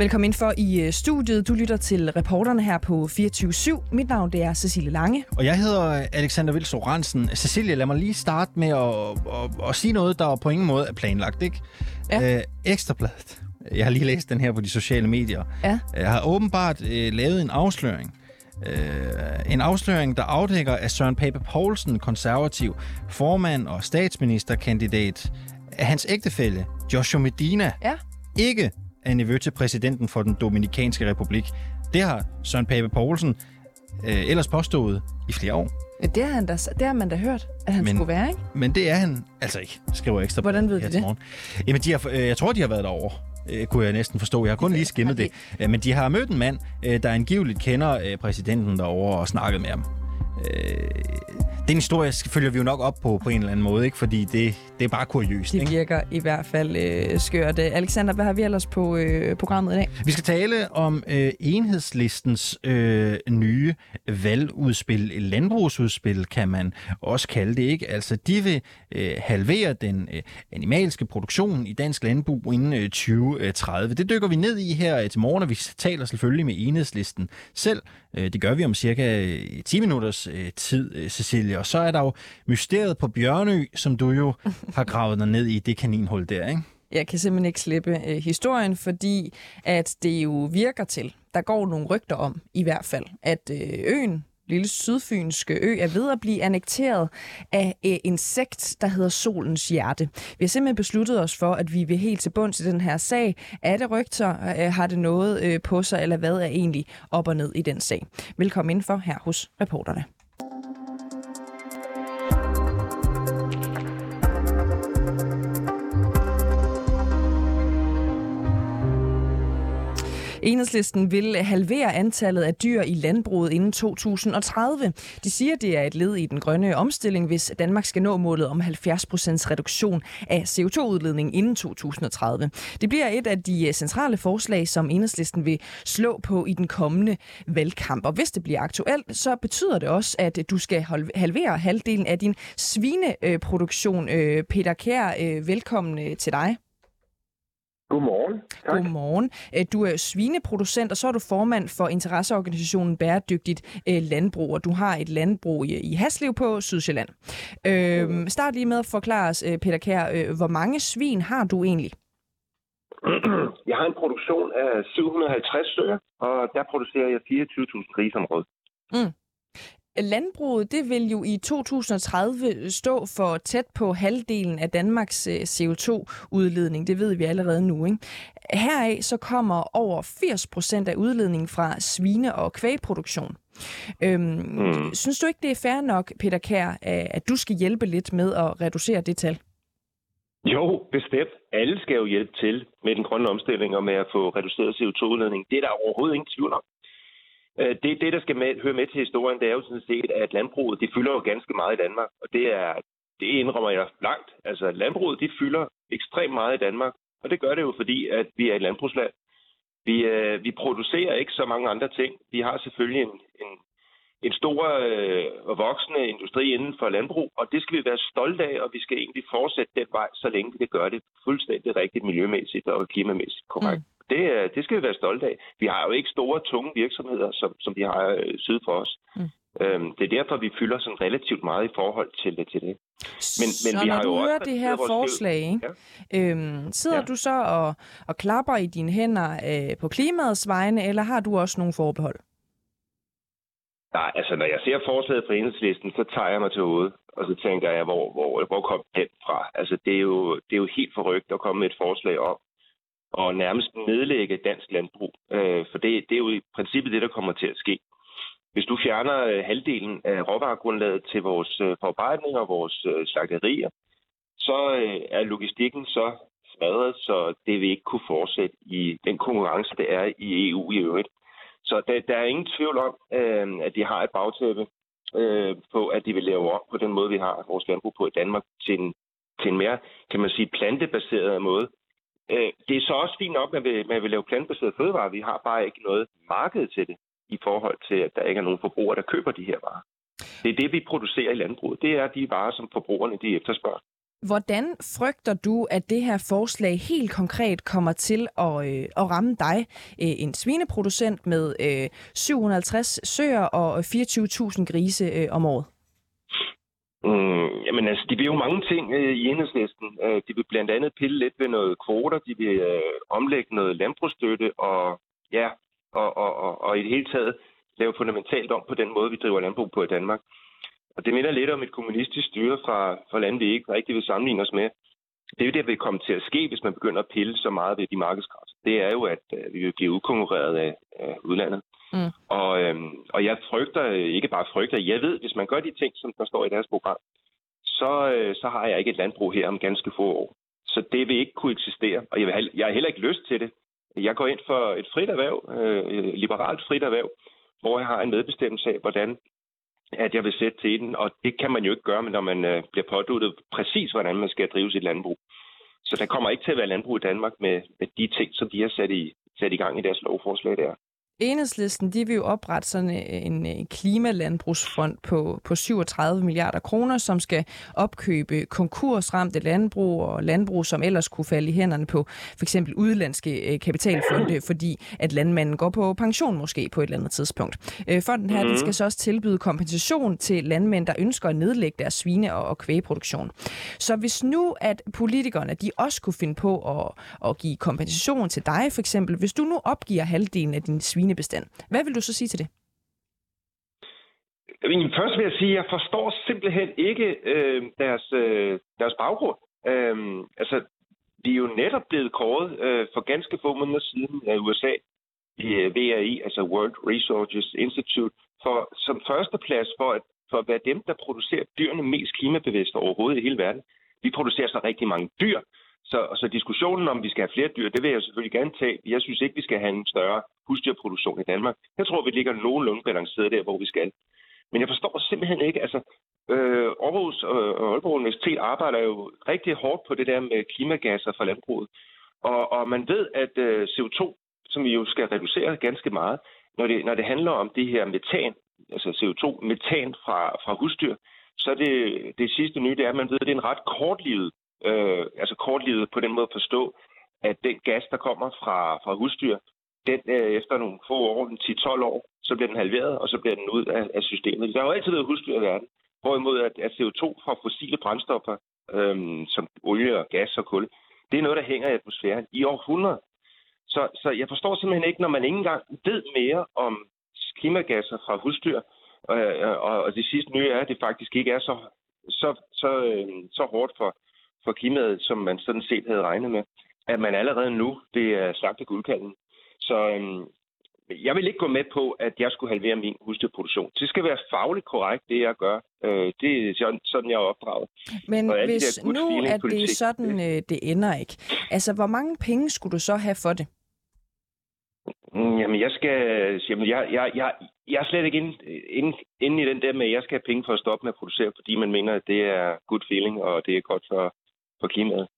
Velkommen ind for i øh, studiet. Du lytter til reporterne her på 24-7. Mit navn det er Cecilie Lange. Og jeg hedder Alexander Vils Ransen. Cecilie, lad mig lige starte med at, at, at sige noget, der på ingen måde er planlagt, ikke? Ja. Øh, Ekstrabladet. Jeg har lige læst den her på de sociale medier. Ja. Jeg har åbenbart øh, lavet en afsløring. Øh, en afsløring, der afdækker, at Søren Pape Poulsen, konservativ formand og statsministerkandidat, af hans ægtefælle, Joshua Medina, ja. ikke er nevø til præsidenten for den Dominikanske Republik. Det har Søren Pape Poulsen øh, ellers påstået i flere år. Det har, han da, det har man da hørt, at han men, skulle være, ikke? Men det er han altså ikke, skriver ekstra Hvordan ved du det? Jamen, de har, øh, jeg tror, de har været derovre øh, kunne jeg næsten forstå. Jeg har kun lige skimmet det. Øh, men de har mødt en mand, øh, der angiveligt kender præsidenten derovre og snakket med ham. Øh, den historie følger vi jo nok op på på en eller anden måde, ikke? fordi det, det er bare kuriøst. Det virker i hvert fald øh, skørt. Alexander, hvad har vi ellers på øh, programmet i dag? Vi skal tale om øh, enhedslistens øh, nye valgudspil, landbrugsudspil kan man også kalde det. ikke. Altså, de vil øh, halvere den øh, animalske produktion i dansk landbrug inden øh, 2030. Det dykker vi ned i her til morgen, og vi taler selvfølgelig med enhedslisten selv. Øh, det gør vi om cirka 10 øh, minutters øh, tid, øh, Cecilia. Og så er der jo mysteriet på Bjørnø, som du jo har gravet dig ned i det kaninhul der, ikke? Jeg kan simpelthen ikke slippe øh, historien, fordi at det jo virker til, der går nogle rygter om i hvert fald, at øh, øen lille sydfynske ø er ved at blive annekteret af øh, en sekt, der hedder Solens Hjerte. Vi har simpelthen besluttet os for, at vi vil helt til bunds i den her sag. Er det rygter? Øh, har det noget øh, på sig? Eller hvad er egentlig op og ned i den sag? Velkommen ind for her hos reporterne. Enhedslisten vil halvere antallet af dyr i landbruget inden 2030. De siger, det er et led i den grønne omstilling, hvis Danmark skal nå målet om 70% reduktion af CO2-udledning inden 2030. Det bliver et af de centrale forslag, som Enhedslisten vil slå på i den kommende valgkamp. Og hvis det bliver aktuelt, så betyder det også, at du skal halvere halvdelen af din svineproduktion. Øh, Peter Kær, øh, velkommen øh, til dig. Godmorgen. Tak. Godmorgen. Øh, du er svineproducent, og så er du formand for interesseorganisationen Bæredygtigt øh, Landbrug, og du har et landbrug i Haslev på Sydsjælland. Øh, start lige med at forklare os, øh, Peter Kær, hvor mange svin har du egentlig? Jeg har en produktion af 750 stykker, og der producerer jeg 24.000 grise om året. Mm. Landbruget det vil jo i 2030 stå for tæt på halvdelen af Danmarks øh, CO2-udledning. Det ved vi allerede nu. Ikke? Heraf så kommer over 80 procent af udledningen fra svine- og kvægproduktion. Øhm, mm. Synes du ikke, det er fair nok, Peter Kær, at du skal hjælpe lidt med at reducere det tal? Jo, bestemt. Alle skal jo hjælpe til med den grønne omstilling og med at få reduceret CO2-udledning. Det er der overhovedet ingen tvivl om. Øh, det, det, der skal med, høre med til historien, det er jo sådan set, at landbruget, det fylder jo ganske meget i Danmark, og det er, det indrømmer jeg langt. Altså, landbruget, de fylder ekstremt meget i Danmark, og det gør det jo, fordi at vi er et landbrugsland. Vi, øh, vi producerer ikke så mange andre ting. Vi har selvfølgelig en, en, en stor øh, og voksende industri inden for landbrug, og det skal vi være stolte af, og vi skal egentlig fortsætte den vej, så længe vi kan gøre det fuldstændig rigtigt miljømæssigt og klimamæssigt korrekt. Mm. Det, det skal vi være stolte af. Vi har jo ikke store, tunge virksomheder, som, som vi har øh, syd for os. Mm. Øhm, det er derfor, vi fylder sådan relativt meget i forhold til det. Til det. Men, men så vi når har du jo hører det her forslag, ikke? Ja. Øhm, sidder ja. du så og, og klapper i dine hænder øh, på klimaets vegne, eller har du også nogle forbehold? Nej, altså når jeg ser forslaget fra enhedslisten, så tager jeg mig til hovedet, og så tænker jeg, hvor, hvor, hvor kom den fra? Altså det er, jo, det er jo helt forrygt at komme med et forslag om, og nærmest nedlægge dansk landbrug. Øh, for det, det er jo i princippet det, der kommer til at ske. Hvis du fjerner øh, halvdelen af råvaregrundlaget til vores øh, forarbejdning og vores øh, slagterier, så øh, er logistikken så smadret, så det vil ikke kunne fortsætte i den konkurrence, der er i EU i øvrigt. Så der, der er ingen tvivl om, øh, at de har et bagtæppe øh, på, at de vil lave op på den måde, vi har vores landbrug på i Danmark, til en, til en mere, kan man sige, plantebaseret måde. Øh, det er så også fint nok, at man vil lave plantebaseret fødevarer. Vi har bare ikke noget marked til det i forhold til, at der ikke er nogen forbrugere, der køber de her varer. Det er det, vi producerer i landbruget. Det er de varer, som forbrugerne de efterspørger. Hvordan frygter du, at det her forslag helt konkret kommer til at, øh, at ramme dig, øh, en svineproducent med øh, 750 søer og øh, 24.000 grise øh, om året? Mm, jamen altså, de vil jo mange ting øh, i enhedslisten. Øh, de vil blandt andet pille lidt ved noget kvoter, de vil øh, omlægge noget landbrugsstøtte, og ja, og, og, og, og i det hele taget lave fundamentalt om på den måde, vi driver landbrug på i Danmark. Og det minder lidt om et kommunistisk styre fra, fra lande, vi ikke rigtig vil sammenligne os med. Det er jo det, der vil komme til at ske, hvis man begynder at pille så meget ved de markedskræfter. Det er jo, at øh, vi vil blive udkonkurreret af, af udlandet. Mm. Og, øhm, og jeg frygter, ikke bare frygter, jeg ved, hvis man gør de ting, som der står i deres program, så, øh, så har jeg ikke et landbrug her om ganske få år. Så det vil ikke kunne eksistere, og jeg, vil have, jeg har heller ikke lyst til det. Jeg går ind for et frit erhverv, øh, liberalt frit erhverv, hvor jeg har en medbestemmelse af, hvordan at jeg vil sætte til den, og det kan man jo ikke gøre, når man øh, bliver påduttet præcis, hvordan man skal drive sit landbrug. Så der kommer ikke til at være landbrug i Danmark med, med de ting, som de har sat i, sat i gang i deres lovforslag der. Enhedslisten de vil jo oprette sådan øh, en, en klimalandbrugsfond på, på 37 milliarder kroner, som skal opkøbe konkursramte landbrug og landbrug, som ellers kunne falde i hænderne på for eksempel udlandske øh, kapitalfonde, fordi at landmanden går på pension måske på et eller andet tidspunkt. Øh, fonden her den skal så også tilbyde kompensation til landmænd, der ønsker at nedlægge deres svine- og, og kvægeproduktion. Så hvis nu at politikerne de også kunne finde på at, at give kompensation til dig for eksempel, hvis du nu opgiver halvdelen af din svine svinebestand. Hvad vil du så sige til det? Først vil jeg sige, at jeg forstår simpelthen ikke øh, deres, øh, deres baggrund. Øh, altså, de er jo netop blevet kåret øh, for ganske få måneder siden af USA i øh, VRI, altså World Resources Institute, for, som førsteplads for at, for at være dem, der producerer dyrene mest klimabevidste overhovedet i hele verden. Vi producerer så rigtig mange dyr, så, så diskussionen om, vi skal have flere dyr, det vil jeg selvfølgelig gerne tage. Jeg synes ikke, vi skal have en større husdyrproduktion i Danmark. Jeg tror, vi ligger nogenlunde balanceret der, hvor vi skal. Men jeg forstår simpelthen ikke, altså øh, Aarhus og Aalborg Universitet arbejder jo rigtig hårdt på det der med klimagasser fra landbruget. Og, og man ved, at øh, CO2, som vi jo skal reducere ganske meget, når det, når det handler om det her metan, altså CO2, metan fra, fra husdyr, så det, det sidste nye, det er, at man ved, at det er en ret kortlivet øh, altså kortlivet på den måde at forstå, at den gas, der kommer fra, fra husdyr, den øh, efter nogle få år, 10-12 år, så bliver den halveret, og så bliver den ud af, af systemet. Der har jo altid været husdyr i verden. Hvorimod at, at CO2 fra fossile brændstoffer, øhm, som olie og gas og kul, det er noget, der hænger i atmosfæren i århundreder. Så, så jeg forstår simpelthen ikke, når man ikke engang ved mere om klimagasser fra husdyr, øh, og, og det sidste nye er, at det faktisk ikke er så, så, så, øh, så hårdt for, for klimaet, som man sådan set havde regnet med, at man allerede nu, det er slagte guldkalden. Så øhm, jeg vil ikke gå med på, at jeg skulle halvere min husdyrproduktion. Det skal være fagligt korrekt, det jeg gør. Øh, det er sådan, jeg er opdraget. Men hvis de nu, at det er sådan, øh, det ender ikke. Altså, hvor mange penge skulle du så have for det? Mm, jamen, jeg skal... Jamen, jeg, jeg, jeg, jeg er slet ikke inde, inde, inde i den der med, at jeg skal have penge for at stoppe med at producere, fordi man mener, at det er good feeling, og det er godt for, for klimaet.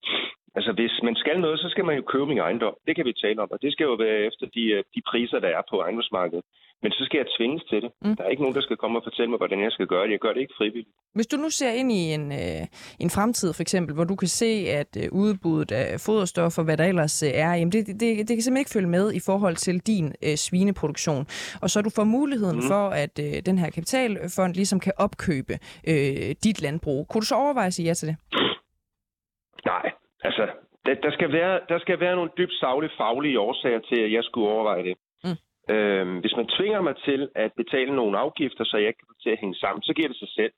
Altså, hvis man skal noget, så skal man jo købe min ejendom. Det kan vi tale om, og det skal jo være efter de, øh, de priser, der er på ejendomsmarkedet. Men så skal jeg tvinges til det. Mm. Der er ikke nogen, der skal komme og fortælle mig, hvordan jeg skal gøre det. Jeg gør det ikke frivilligt. Hvis du nu ser ind i en, øh, en fremtid, for eksempel, hvor du kan se, at øh, udbuddet af foderstoffer, hvad der ellers øh, er, jamen det, det, det, det kan simpelthen ikke følge med i forhold til din øh, svineproduktion. Og så du får muligheden mm. for, at øh, den her kapitalfond ligesom kan opkøbe øh, dit landbrug. Kunne du så overveje at sige ja til det? Nej, altså, der, der, skal være, der skal være nogle dybt savlige, faglige årsager til, at jeg skulle overveje det. Mm. Øhm, hvis man tvinger mig til at betale nogle afgifter, så jeg kan få til at hænge sammen, så giver det sig selv.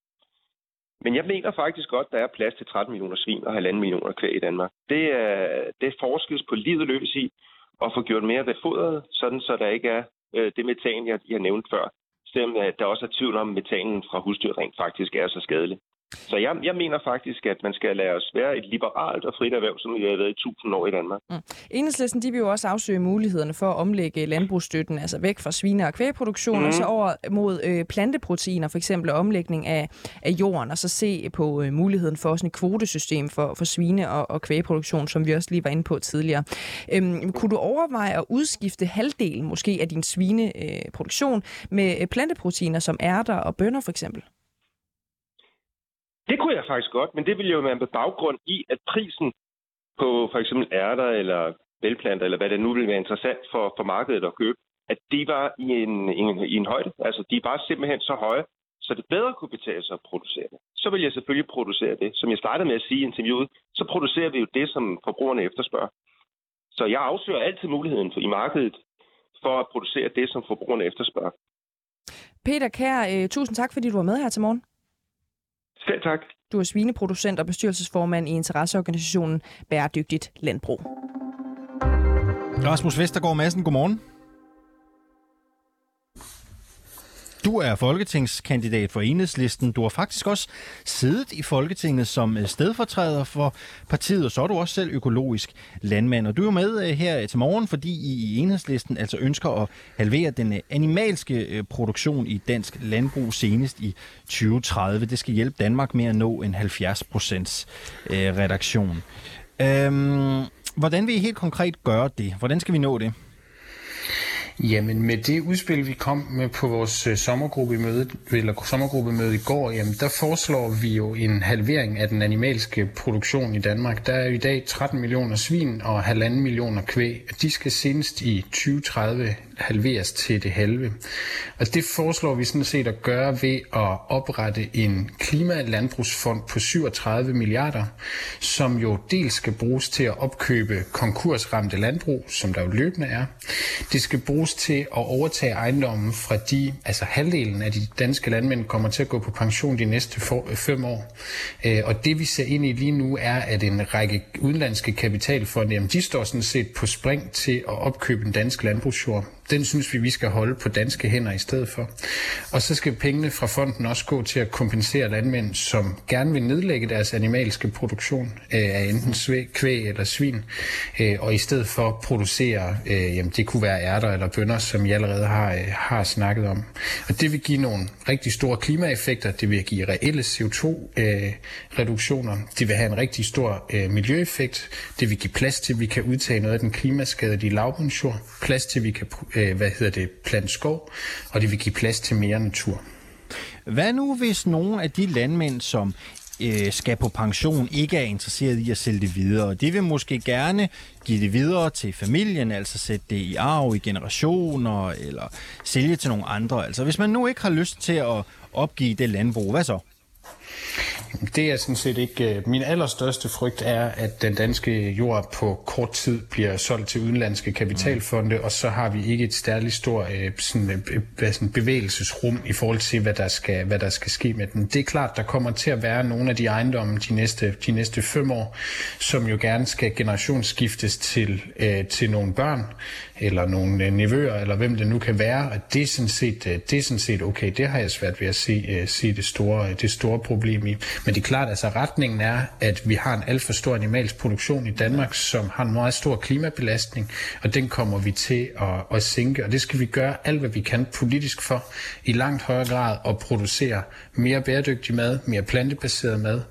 Men jeg mener faktisk godt, der er plads til 13 millioner svin og 1,5 millioner kvæg i Danmark. Det er, det forskes på livet løs i at få gjort mere ved fodret, sådan så der ikke er øh, det metan, jeg, jeg nævnte før. Selvom at der også er tvivl om, at metanen fra husdyr rent faktisk er så skadelig. Så jeg, jeg mener faktisk, at man skal lade os være et liberalt og frit erhverv, som vi har været i tusind år i Danmark. Mm. Enhedslisten de vil jo også afsøge mulighederne for at omlægge landbrugsstøtten, altså væk fra svine- og kvægproduktion, mm. og så over mod øh, planteproteiner, for eksempel omlægning af, af jorden, og så se på øh, muligheden for sådan et kvotesystem for, for svine- og, og kvægproduktion, som vi også lige var inde på tidligere. Øhm, kunne du overveje at udskifte halvdelen måske af din svineproduktion med øh, planteproteiner som ærter og bønner for eksempel? Det kunne jeg faktisk godt, men det ville jo være med baggrund i, at prisen på for eksempel ærter eller velplanter, eller hvad det nu vil være interessant for, for markedet at købe, at de var i en, i en, i en højde. Altså, de var simpelthen så høje, så det bedre kunne betale sig at producere det. Så vil jeg selvfølgelig producere det. Som jeg startede med at sige i interviewet, så producerer vi jo det, som forbrugerne efterspørger. Så jeg afsøger altid muligheden for, i markedet for at producere det, som forbrugerne efterspørger. Peter Kær, øh, tusind tak, fordi du var med her til morgen. Selv tak. Du er svineproducent og bestyrelsesformand i interesseorganisationen Bæredygtigt Landbrug. Rasmus Vestergaard Madsen, godmorgen. Du er folketingskandidat for enhedslisten. Du har faktisk også siddet i Folketinget som øh, stedfortræder for partiet, og så er du også selv økologisk landmand. Og du er med øh, her til morgen, fordi I i enhedslisten altså ønsker at halvere den øh, animalske produktion i dansk landbrug senest i 2030. Det skal hjælpe Danmark med at nå en 70 procents redaktion. Øhm, hvordan vil I helt konkret gøre det? Hvordan skal vi nå det? Jamen med det udspil, vi kom med på vores øh, sommergruppemøde, eller sommergruppemøde i går, jamen der foreslår vi jo en halvering af den animalske produktion i Danmark. Der er i dag 13 millioner svin og halvanden millioner kvæg. De skal senest i 2030 halveres til det halve. Og det foreslår vi sådan set at gøre ved at oprette en klimalandbrugsfond på 37 milliarder, som jo dels skal bruges til at opkøbe konkursramte landbrug, som der jo løbende er. Det skal bruges til at overtage ejendommen fra de, altså halvdelen af de danske landmænd kommer til at gå på pension de næste for, øh, fem år. Øh, og det vi ser ind i lige nu er, at en række udenlandske kapitalfonde, jamen de står sådan set på spring til at opkøbe den danske landbrugsjord den synes vi, vi skal holde på danske hænder i stedet for. Og så skal pengene fra fonden også gå til at kompensere landmænd, som gerne vil nedlægge deres animalske produktion øh, af enten kvæg eller svin, øh, og i stedet for producere, øh, jamen det kunne være ærter eller bønder, som jeg allerede har, øh, har snakket om. Og det vil give nogle rigtig store klimaeffekter, det vil give reelle CO2-reduktioner, øh, det vil have en rigtig stor øh, miljøeffekt, det vil give plads til, at vi kan udtage noget af den klimaskadelige lavbundsjord, plads til, at vi kan øh, hvad hedder det, plant skov, og det vil give plads til mere natur. Hvad nu, hvis nogle af de landmænd, som øh, skal på pension, ikke er interesseret i at sælge det videre. De vil måske gerne give det videre til familien, altså sætte det i arv i generationer, eller sælge til nogle andre. Altså hvis man nu ikke har lyst til at opgive det landbrug, hvad så? Det er sådan set ikke... Øh, min allerstørste frygt er, at den danske jord på kort tid bliver solgt til udenlandske kapitalfonde, og så har vi ikke et særligt stort øh, sådan, øh, sådan bevægelsesrum i forhold til, hvad der, skal, hvad der skal ske med den. Det er klart, der kommer til at være nogle af de ejendomme de næste, de næste fem år, som jo gerne skal generationsskiftes til, øh, til nogle børn, eller nogle nevøer, eller hvem det nu kan være. Og det er sådan set, det er sådan set okay. Det har jeg svært ved at se, se det, store, det store problem i. Men det er klart, altså retningen er, at vi har en alt for stor animalsk produktion i Danmark, som har en meget stor klimabelastning, og den kommer vi til at, at sænke, og det skal vi gøre alt, hvad vi kan politisk for, i langt højere grad at producere mere bæredygtig mad, mere plantebaseret mad.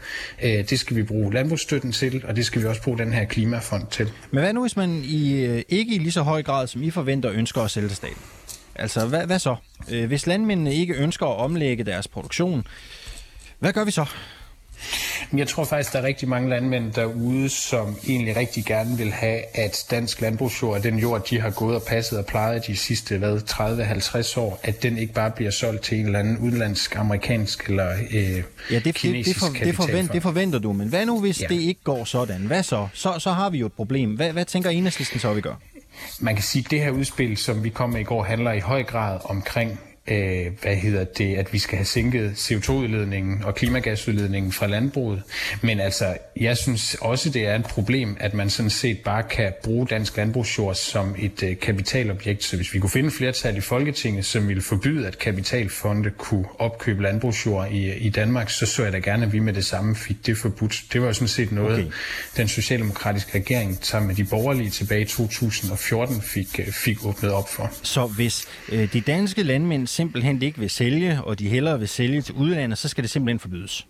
Øh, det skal vi bruge landbrugsstøtten til, og det skal vi også bruge den her klimafond til. Men hvad nu, hvis man i, øh, ikke i lige så høj grad, som I forventer, ønsker at sælge til staten? Altså, hvad, hvad så? Øh, hvis landmændene ikke ønsker at omlægge deres produktion, hvad gør vi så? Jeg tror faktisk, der er rigtig mange landmænd derude, som egentlig rigtig gerne vil have, at dansk landbrugsjord, den jord, de har gået og passet og plejet de sidste 30-50 år, at den ikke bare bliver solgt til en eller anden udenlandsk, amerikansk eller øh, ja, det, kinesisk det, det, for, det, forvent, det forventer du, men hvad nu, hvis ja. det ikke går sådan? Hvad så? Så, så har vi jo et problem. Hvad, hvad tænker enhedslisten så, vi gør? Man kan sige, at det her udspil, som vi kom med i går, handler i høj grad omkring øh, hvad hedder det, at vi skal have sænket CO2-udledningen og klimagasudledningen fra landbruget. Men altså, jeg synes også, det er et problem, at man sådan set bare kan bruge dansk landbrugsjord som et øh, kapitalobjekt. Så hvis vi kunne finde flertal i Folketinget, som ville forbyde, at kapitalfonde kunne opkøbe landbrugsjord i, i Danmark, så så jeg da gerne, at vi med det samme fik det forbudt. Det var jo sådan set noget, okay. den socialdemokratiske regering sammen med de borgerlige tilbage i 2014 fik, øh, fik åbnet op for. Så hvis øh, de danske landmænd simpelthen ikke vil sælge, og de hellere vil sælge til udlandet, så skal det simpelthen forbydes?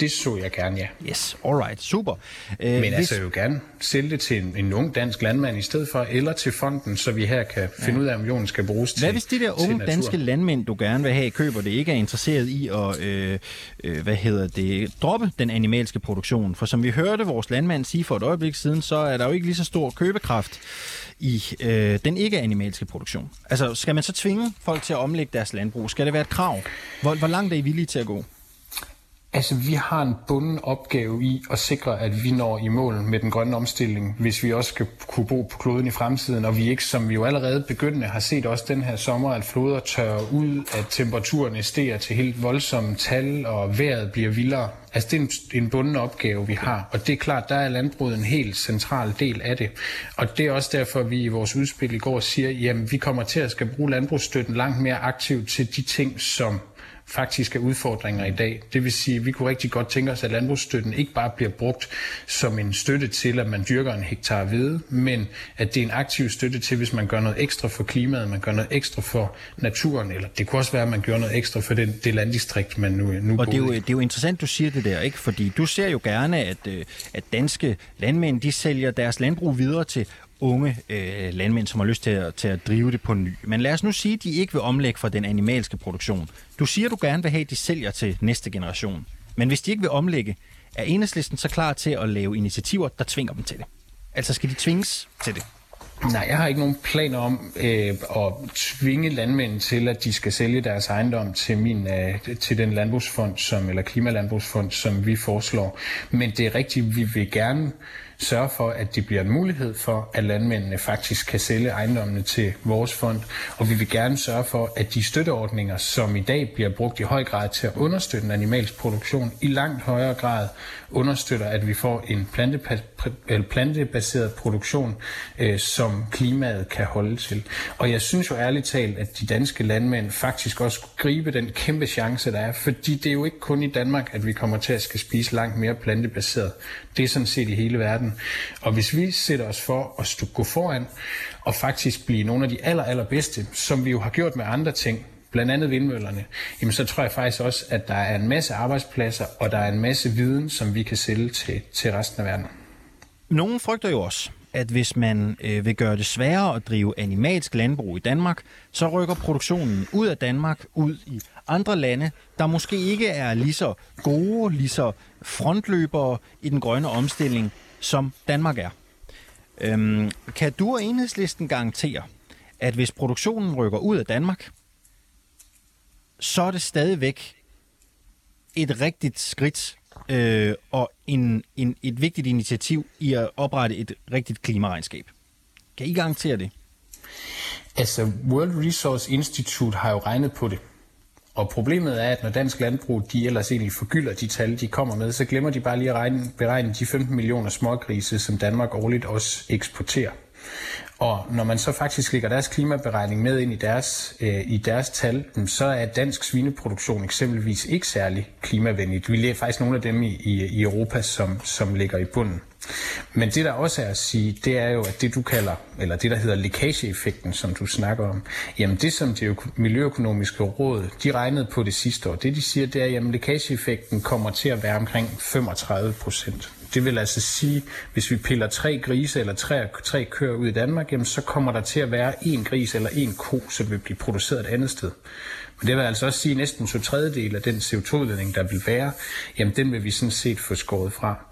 Det så jeg gerne, ja. Yes, alright, super. Øh, Men hvis... altså jo gerne sælge det til en, en ung dansk landmand i stedet for, eller til fonden, så vi her kan finde ja. ud af, om jorden skal bruges til Hvad hvis de der unge danske landmænd, du gerne vil have, køber det, ikke er interesseret i at, øh, øh, hvad hedder det, droppe den animalske produktion? For som vi hørte vores landmand sige for et øjeblik siden, så er der jo ikke lige så stor købekraft i øh, den ikke-animalske produktion. Altså, skal man så tvinge folk til at omlægge deres landbrug? Skal det være et krav? Hvor, hvor langt er I villige til at gå? Altså, vi har en bunden opgave i at sikre, at vi når i mål med den grønne omstilling, hvis vi også skal kunne bo på kloden i fremtiden, og vi ikke, som vi jo allerede begyndende har set også den her sommer, at floder tørrer ud, at temperaturen stiger til helt voldsomme tal, og vejret bliver vildere. Altså, det er en, en bunden opgave, vi har, og det er klart, der er landbruget en helt central del af det. Og det er også derfor, vi i vores udspil i går siger, jamen, vi kommer til at skal bruge landbrugsstøtten langt mere aktivt til de ting, som faktisk er udfordringer i dag. Det vil sige, at vi kunne rigtig godt tænke os, at landbrugsstøtten ikke bare bliver brugt som en støtte til, at man dyrker en hektar hvede, men at det er en aktiv støtte til, hvis man gør noget ekstra for klimaet, man gør noget ekstra for naturen, eller det kunne også være, at man gør noget ekstra for den, det landdistrikt, man nu, nu Og det er, jo, det er jo interessant, du siger det der, ikke? Fordi du ser jo gerne, at, øh, at danske landmænd, de sælger deres landbrug videre til unge øh, landmænd, som har lyst til at, til at drive det på ny. Men lad os nu sige, at de ikke vil omlægge fra den animalske produktion. Du siger, du gerne vil have, at de sælger til næste generation. Men hvis de ikke vil omlægge, er enhedslisten så klar til at lave initiativer, der tvinger dem til det? Altså skal de tvinges til det? Nej, jeg har ikke nogen planer om øh, at tvinge landmænd til, at de skal sælge deres ejendom til, min, øh, til den landbrugsfond, som, eller klimalandbrugsfond, som vi foreslår. Men det er rigtigt, vi vil gerne sørge for, at det bliver en mulighed for, at landmændene faktisk kan sælge ejendommene til vores fond. Og vi vil gerne sørge for, at de støtteordninger, som i dag bliver brugt i høj grad til at understøtte en animalsk produktion, i langt højere grad understøtter, at vi får en plantebaseret produktion, øh, som klimaet kan holde til. Og jeg synes jo ærligt talt, at de danske landmænd faktisk også skulle gribe den kæmpe chance, der er, fordi det er jo ikke kun i Danmark, at vi kommer til at skal spise langt mere plantebaseret. Det er sådan set i hele verden. Og hvis vi sætter os for at gå foran og faktisk blive nogle af de aller, allerbedste, som vi jo har gjort med andre ting, blandt andet vindmøllerne, jamen så tror jeg faktisk også, at der er en masse arbejdspladser, og der er en masse viden, som vi kan sælge til, til resten af verden. Nogle frygter jo også, at hvis man øh, vil gøre det sværere at drive animalsk landbrug i Danmark, så rykker produktionen ud af Danmark, ud i andre lande, der måske ikke er lige så gode, lige så frontløbere i den grønne omstilling, som Danmark er. Øhm, kan du og enhedslisten garantere, at hvis produktionen rykker ud af Danmark, så er det stadigvæk et rigtigt skridt øh, og en, en, et vigtigt initiativ i at oprette et rigtigt klimaregnskab. Kan I garantere det? Altså, World Resource Institute har jo regnet på det. Og problemet er, at når dansk landbrug de ellers egentlig forgylder de tal, de kommer med, så glemmer de bare lige at regne, beregne de 15 millioner smågrise, som Danmark årligt også eksporterer. Og når man så faktisk lægger deres klimaberegning med ind i deres, øh, i deres tal, så er dansk svineproduktion eksempelvis ikke særlig klimavenligt. Vi er faktisk nogle af dem i, i, i Europa, som, som ligger i bunden. Men det der også er at sige, det er jo, at det du kalder, eller det der hedder lækageeffekten, som du snakker om, jamen det som det Miljøøkonomiske Råd, de regnede på det sidste år, det de siger, det er, at lækageeffekten kommer til at være omkring 35 procent. Det vil altså sige, hvis vi piller tre grise eller tre, tre køer ud i Danmark, jamen så kommer der til at være en gris eller en ko, som vil blive produceret et andet sted. Men det vil altså også sige, at næsten to tredjedel af den CO2-udledning, der vil være, jamen den vil vi sådan set få skåret fra.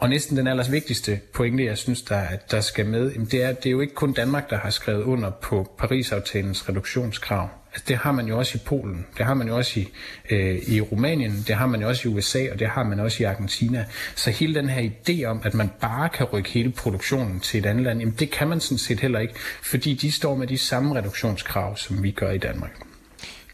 Og næsten den allers vigtigste pointe, jeg synes, der, der skal med, det er, det er jo ikke kun Danmark, der har skrevet under på Paris-aftalens reduktionskrav. Altså, det har man jo også i Polen, det har man jo også i, øh, i Rumænien, det har man jo også i USA, og det har man også i Argentina. Så hele den her idé om, at man bare kan rykke hele produktionen til et andet land, jamen det kan man sådan set heller ikke, fordi de står med de samme reduktionskrav, som vi gør i Danmark.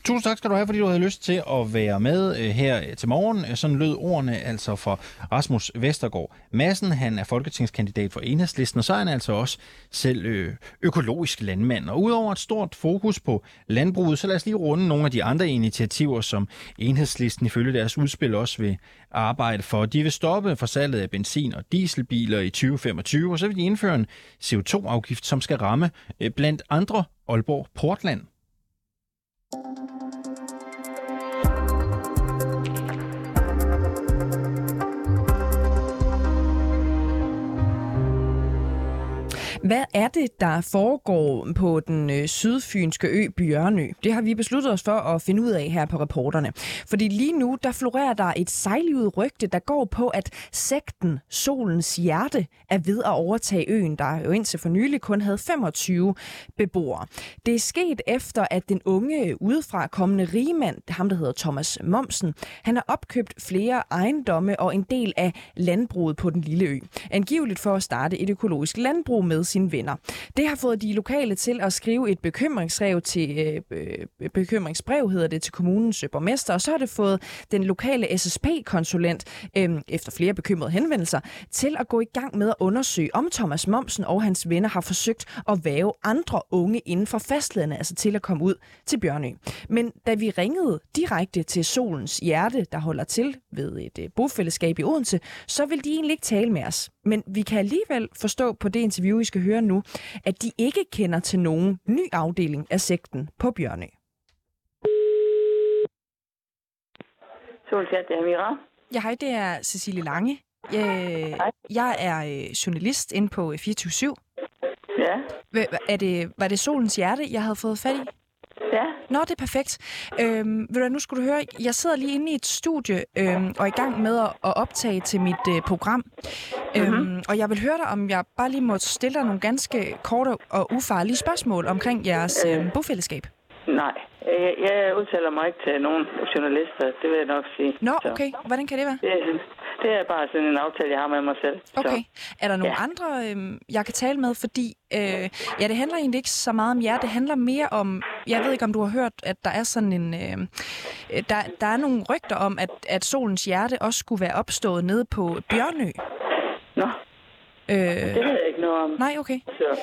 Tusind tak skal du have, fordi du havde lyst til at være med øh, her øh, til morgen. Sådan lød ordene altså for Rasmus Vestergaard Madsen. Han er folketingskandidat for Enhedslisten, og så er han altså også selv øh, økologisk landmand. Og udover et stort fokus på landbruget, så lad os lige runde nogle af de andre initiativer, som Enhedslisten ifølge deres udspil også vil arbejde for. De vil stoppe for salget af benzin- og dieselbiler i 2025, og så vil de indføre en CO2-afgift, som skal ramme øh, blandt andre Aalborg Portland. Hvad er det, der foregår på den øh, sydfynske ø Bjørnø? Det har vi besluttet os for at finde ud af her på reporterne. Fordi lige nu, der florerer der et sejlivet rygte, der går på, at sekten Solens Hjerte er ved at overtage øen, der jo indtil for nylig kun havde 25 beboere. Det er sket efter, at den unge udefra kommende rigmand, ham der hedder Thomas Momsen, han har opkøbt flere ejendomme og en del af landbruget på den lille ø. Angiveligt for at starte et økologisk landbrug med sine venner. Det har fået de lokale til at skrive et bekymringsbrev til øh, øh bekymringsbrev hedder det til kommunens borgmester, og så har det fået den lokale SSP-konsulent øh, efter flere bekymrede henvendelser til at gå i gang med at undersøge, om Thomas Momsen og hans venner har forsøgt at væve andre unge inden for fastlandet, altså til at komme ud til Bjørnø. Men da vi ringede direkte til Solens Hjerte, der holder til ved et øh, bofællesskab i Odense, så vil de egentlig ikke tale med os. Men vi kan alligevel forstå på det interview, I skal høre nu, at de ikke kender til nogen ny afdeling af sekten på Bjørnø. Solskjær, det er Mira. Ja, hej, det er Cecilie Lange. Jeg, jeg er øh, journalist inde på 24 Ja. Er det, var det Solens Hjerte, jeg havde fået fat i? Ja. Nå, det er perfekt. Øhm, ved du, nu skulle du høre, jeg sidder lige inde i et studie øhm, og er i gang med at, at optage til mit øh, program. Mm-hmm. Øhm, og jeg vil høre dig, om jeg bare lige må stille dig nogle ganske korte og ufarlige spørgsmål omkring jeres øh, bofællesskab. Nej, jeg udtaler mig ikke til nogen journalister, det vil jeg nok sige. Nå, okay. Hvordan kan det være? Det, det er bare sådan en aftale, jeg har med mig selv. Okay. Så. Er der nogle ja. andre, øh, jeg kan tale med? Fordi, øh, ja, det handler egentlig ikke så meget om jer. Det handler mere om, jeg ved ikke, om du har hørt, at der er sådan en, øh, der, der er nogle rygter om, at, at solens hjerte også skulle være opstået nede på Bjørnø. Nå, øh, det ved jeg ikke noget om. Nej, okay. Så.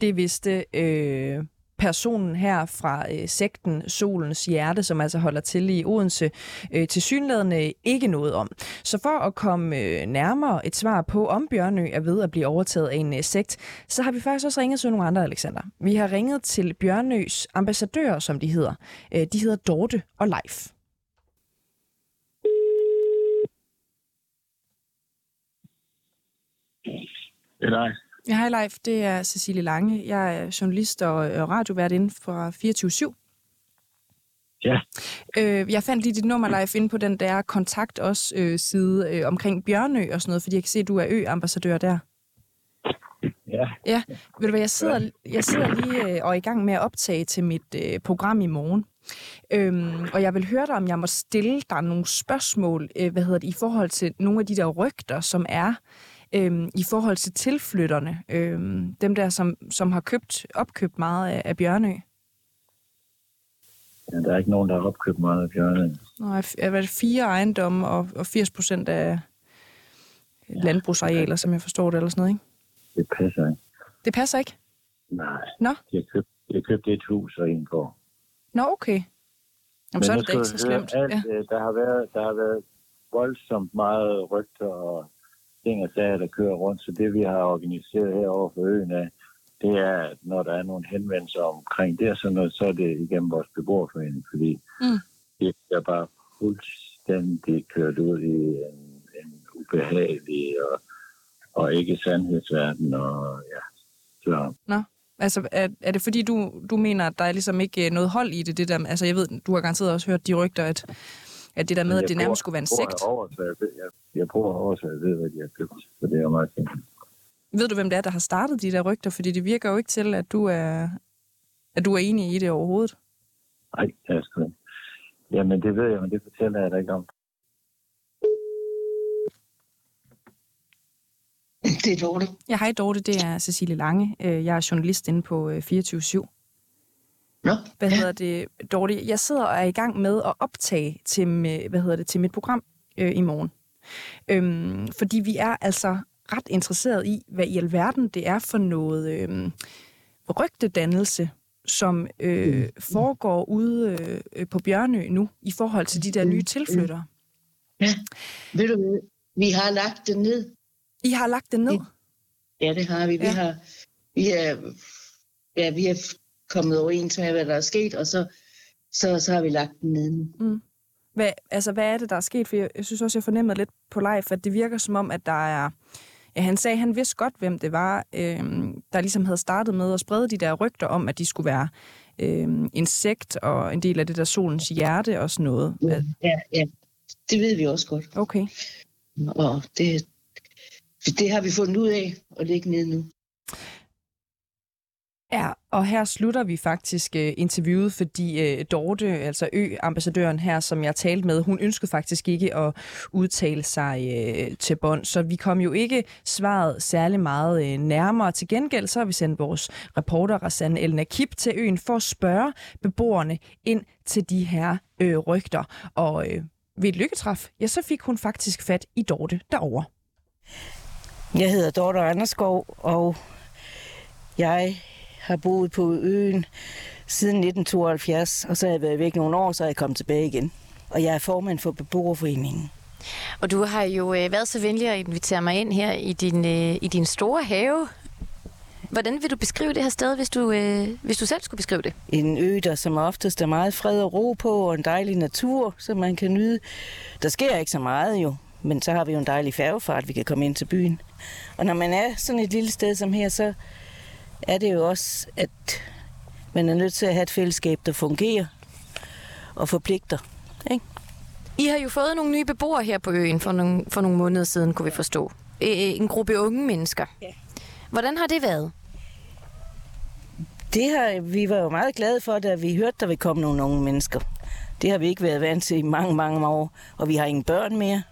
Det vidste øh, personen her fra øh, sekten Solens Hjerte, som altså holder til i Odense, øh, til synlædende ikke noget om. Så for at komme øh, nærmere et svar på, om Bjørnø er ved at blive overtaget af en øh, sekt, så har vi faktisk også ringet til nogle andre, Alexander. Vi har ringet til Bjørnøs ambassadører, som de hedder. Øh, de hedder Dorte og Leif. Det er dig. Ja, hej Leif, det er Cecilie Lange. Jeg er journalist og radiovært inden for 24 Ja. Øh, jeg fandt lige dit nummer, Leif, inde på den der kontakt os øh, side øh, omkring Bjørnø og sådan noget, fordi jeg kan se, at du er ø-ambassadør der. Ja. Ja, ved du hvad, jeg sidder, jeg sidder lige øh, og er i gang med at optage til mit øh, program i morgen. Øhm, og jeg vil høre dig, om jeg må stille dig nogle spørgsmål, øh, hvad hedder det, i forhold til nogle af de der rygter, som er øhm, i forhold til tilflytterne, øhm, dem der, som, som har købt, opkøbt meget af, af Bjørnø? Ja, der er ikke nogen, der har opkøbt meget af Bjørnø. Nej, er det fire ejendomme og, og 80 procent af ja. landbrugsarealer, som jeg forstår det, eller sådan noget, ikke? Det passer ikke. Det passer ikke? Nej. Nå? De har købt, de har købt et hus og en gård. Nå, okay. Jamen, Men så er det ikke så slemt. Alt, ja. Øh, der, har været, der har været voldsomt meget rygter og ting og sager, der kører rundt. Så det, vi har organiseret her over for øen af, det er, at når der er nogle henvendelser omkring det, så, noget, så er det igennem vores beboerforening, fordi mm. det er bare fuldstændig kørt ud i en, en ubehagelig og, og ikke sandhedsverden. Og, ja. Så. Nå. Altså, er, er det fordi, du, du mener, at der er ligesom ikke noget hold i det? det der, altså, jeg ved, du har garanteret også hørt de rygter, at at det der med, at det nærmest skulle være en sekt. Jeg, bruger over, så jeg ved, hvad de har købt. Så det er meget fint. Ved du, hvem det er, der har startet de der rygter? Fordi det virker jo ikke til, at du er, at du er enig i det overhovedet. Nej, det er sgu Jamen, det ved jeg, men det fortæller jeg dig ikke om. Det er Dorte. Ja, hej Dorte, det er Cecilie Lange. Øh, jeg er journalist inde på 24 øh, /7. Nå, hvad ja. hedder det, Dorte? Jeg sidder og er i gang med at optage til, med, hvad hedder det, til mit program øh, i morgen. Øhm, fordi vi er altså ret interesseret i, hvad i alverden det er for noget øh, rygtedannelse, som øh, mm. foregår ude øh, på Bjørnø nu, i forhold til de der nye tilflyttere. Ja, ved du vi har lagt det ned. I har lagt det ned? Ja, det har vi. Vi ja. har vi er, ja, vi har kommet overens med, hvad der er sket, og så, så, så har vi lagt den ned. Mm. Hvad, altså, hvad er det, der er sket? For jeg, jeg synes også, jeg fornemmede lidt på live, at det virker som om, at der er Ja, han sagde, at han vidste godt, hvem det var, øh, der ligesom havde startet med at sprede de der rygter om, at de skulle være øh, insekt og en del af det der solens hjerte og sådan noget. Ja, ja. Det ved vi også godt. Okay. Og det, det har vi fundet ud af at lægge ned nu. Ja, og her slutter vi faktisk øh, interviewet, fordi øh, Dorte, altså Ø-ambassadøren her, som jeg talte med, hun ønskede faktisk ikke at udtale sig øh, til bånd, så vi kom jo ikke svaret særlig meget øh, nærmere. Til gengæld så har vi sendt vores reporter Rassan El Kip til øen for at spørge beboerne ind til de her øh, rygter. Og øh, ved et lykketræf, ja, så fik hun faktisk fat i Dorte derovre. Jeg hedder Dorte Anderskov, og jeg har boet på øen siden 1972, og så har jeg været væk nogle år, så er jeg kommet tilbage igen. Og jeg er formand for beboerforeningen. Og du har jo øh, været så venlig at invitere mig ind her i din, øh, i din store have. Hvordan vil du beskrive det her sted, hvis du, øh, hvis du selv skulle beskrive det? En ø, der som oftest er meget fred og ro på, og en dejlig natur, som man kan nyde. Der sker ikke så meget jo, men så har vi jo en dejlig færgefart, vi kan komme ind til byen. Og når man er sådan et lille sted som her, så er det jo også, at man er nødt til at have et fællesskab, der fungerer og forpligter. Ikke? I har jo fået nogle nye beboere her på øen for nogle, for nogle måneder siden, kunne vi forstå. En gruppe unge mennesker. Hvordan har det været? Det har, vi var jo meget glade for, da vi hørte, der ville komme nogle unge mennesker. Det har vi ikke været vant til i mange, mange år, og vi har ingen børn mere.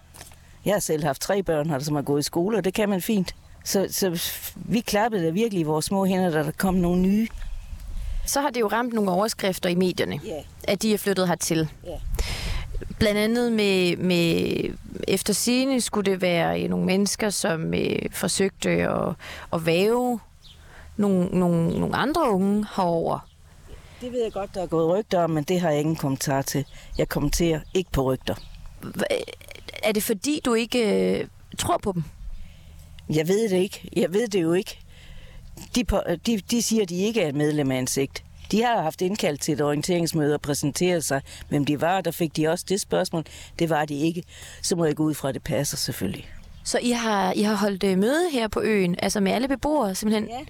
Jeg har selv haft tre børn, som har gået i skole, og det kan man fint. Så, så vi klappede da virkelig i vores små hænder, da der kom nogle nye. Så har det jo ramt nogle overskrifter i medierne, yeah. at de er flyttet hertil. Yeah. Blandt andet med, med efter sigende skulle det være nogle mennesker, som øh, forsøgte at, at væve nogle, nogle, nogle andre unge herover. Det ved jeg godt, der er gået rygter om, men det har jeg ingen kommentar til. Jeg kommenterer ikke på rygter. Er det fordi, du ikke øh, tror på dem? Jeg ved det ikke. Jeg ved det jo ikke. De, de, de siger, at de ikke er medlem af ansigt. De har haft indkaldt til et orienteringsmøde og præsenteret sig, hvem de var, der fik de også det spørgsmål. Det var de ikke. Så må jeg gå ud fra, at det passer selvfølgelig. Så I har, I har holdt øh, møde her på øen, altså med alle beboere simpelthen? Ja.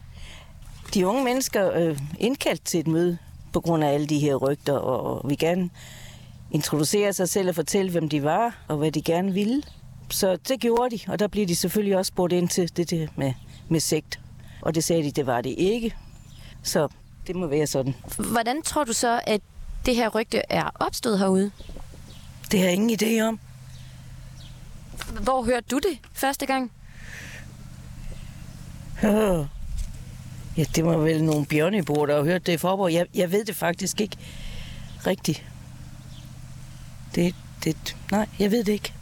De unge mennesker øh, indkaldt til et møde på grund af alle de her rygter, og vi gerne introducere sig selv og fortælle, hvem de var og hvad de gerne ville. Så det gjorde de, og der blev de selvfølgelig også spurgt ind til det, det med, med sekt. Og det sagde de, det var det ikke. Så det må være sådan. Hvordan tror du så, at det her rygte er opstået herude? Det har jeg ingen idé om. Hvor hørte du det første gang? Oh. Ja, det var vel nogle bjørnebord, der har hørt det i Forborg. Jeg, jeg ved det faktisk ikke rigtigt. Det, det, nej, jeg ved det ikke.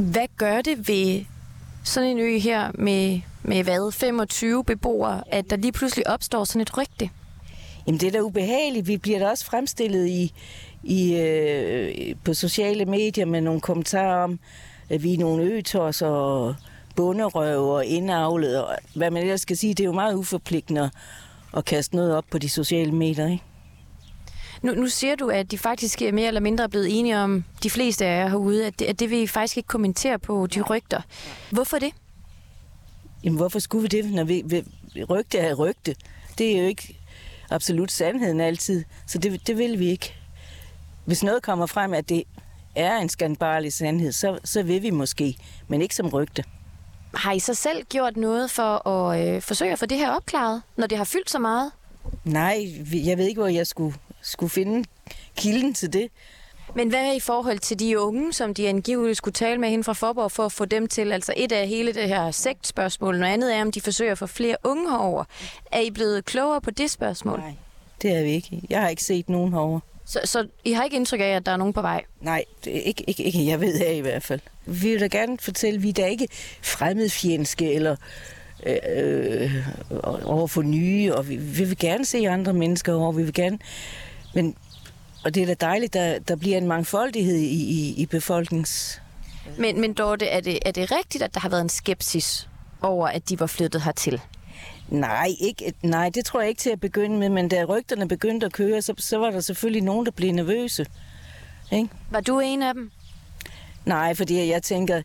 Hvad gør det ved sådan en ø her med, med hvad, 25 beboere, at der lige pludselig opstår sådan et rygte? Jamen det er da ubehageligt. Vi bliver da også fremstillet i, i, øh, på sociale medier med nogle kommentarer om, at vi er nogle øtårs og bunderøv og indavlet og hvad man ellers skal sige. Det er jo meget uforpligtende at kaste noget op på de sociale medier, ikke? Nu, nu siger du, at de faktisk er mere eller mindre blevet enige om, de fleste af jer herude, at det, at det vil I faktisk ikke kommentere på, de rygter. Hvorfor det? Jamen, hvorfor skulle vi det, når vi, vi rygte er rygte? Det er jo ikke absolut sandheden altid, så det, det vil vi ikke. Hvis noget kommer frem, at det er en skandbarlig sandhed, så, så vil vi måske, men ikke som rygte. Har I så selv gjort noget for at øh, forsøge at få det her opklaret, når det har fyldt så meget? Nej, jeg ved ikke, hvor jeg skulle skulle finde kilden til det. Men hvad er i forhold til de unge, som de angiveligt skulle tale med hende fra Forborg for at få dem til? Altså et af hele det her sektspørgsmål, noget andet er, om de forsøger at få flere unge herover. Er I blevet klogere på det spørgsmål? Nej, det er vi ikke. Jeg har ikke set nogen herover. Så, så I har ikke indtryk af, at der er nogen på vej? Nej, det er ikke, ikke, ikke jeg ved af i hvert fald. Vi vil da gerne fortælle, at vi er da ikke fremmedfjendske eller øh, øh, over for nye, og vi, vi vil gerne se andre mennesker over. Vi vil gerne men, og det er da dejligt, der, der bliver en mangfoldighed i, i, i befolknings... Men, men Dorte, er det, er det rigtigt, at der har været en skepsis over, at de var flyttet hertil? Nej, ikke, nej, det tror jeg ikke til at begynde med, men da rygterne begyndte at køre, så, så var der selvfølgelig nogen, der blev nervøse. Ikke? Var du en af dem? Nej, fordi jeg tænker,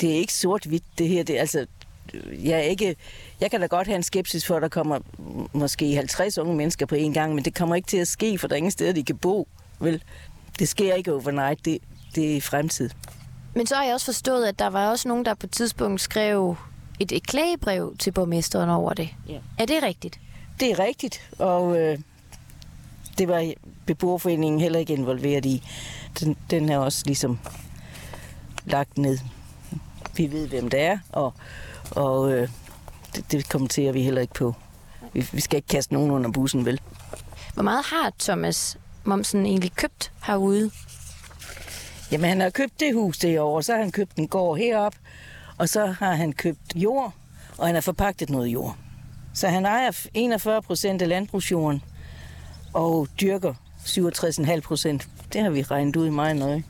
det er ikke sort-hvidt, det her. Det, altså, jeg, ikke, jeg kan da godt have en skepsis for, at der kommer måske 50 unge mennesker på en gang, men det kommer ikke til at ske, for der er ingen steder, de kan bo. Vel, det sker ikke overnight, det, det er fremtid. Men så har jeg også forstået, at der var også nogen, der på et tidspunkt skrev et, et klagebrev til borgmesteren over det. Ja. Er det rigtigt? Det er rigtigt, og øh, det var beboerforeningen heller ikke involveret i. Den, den er også ligesom lagt ned. Vi ved, hvem det er, og, og øh, det, det kommenterer vi heller ikke på. Vi, vi skal ikke kaste nogen under bussen, vel? Hvor meget har Thomas Momsen egentlig købt herude? Jamen, han har købt det hus derovre, så har han købt en gård herop, og så har han købt jord, og han har forpagtet noget jord. Så han ejer 41 procent af landbrugsjorden og dyrker 67,5 procent. Det har vi regnet ud i meget nøje.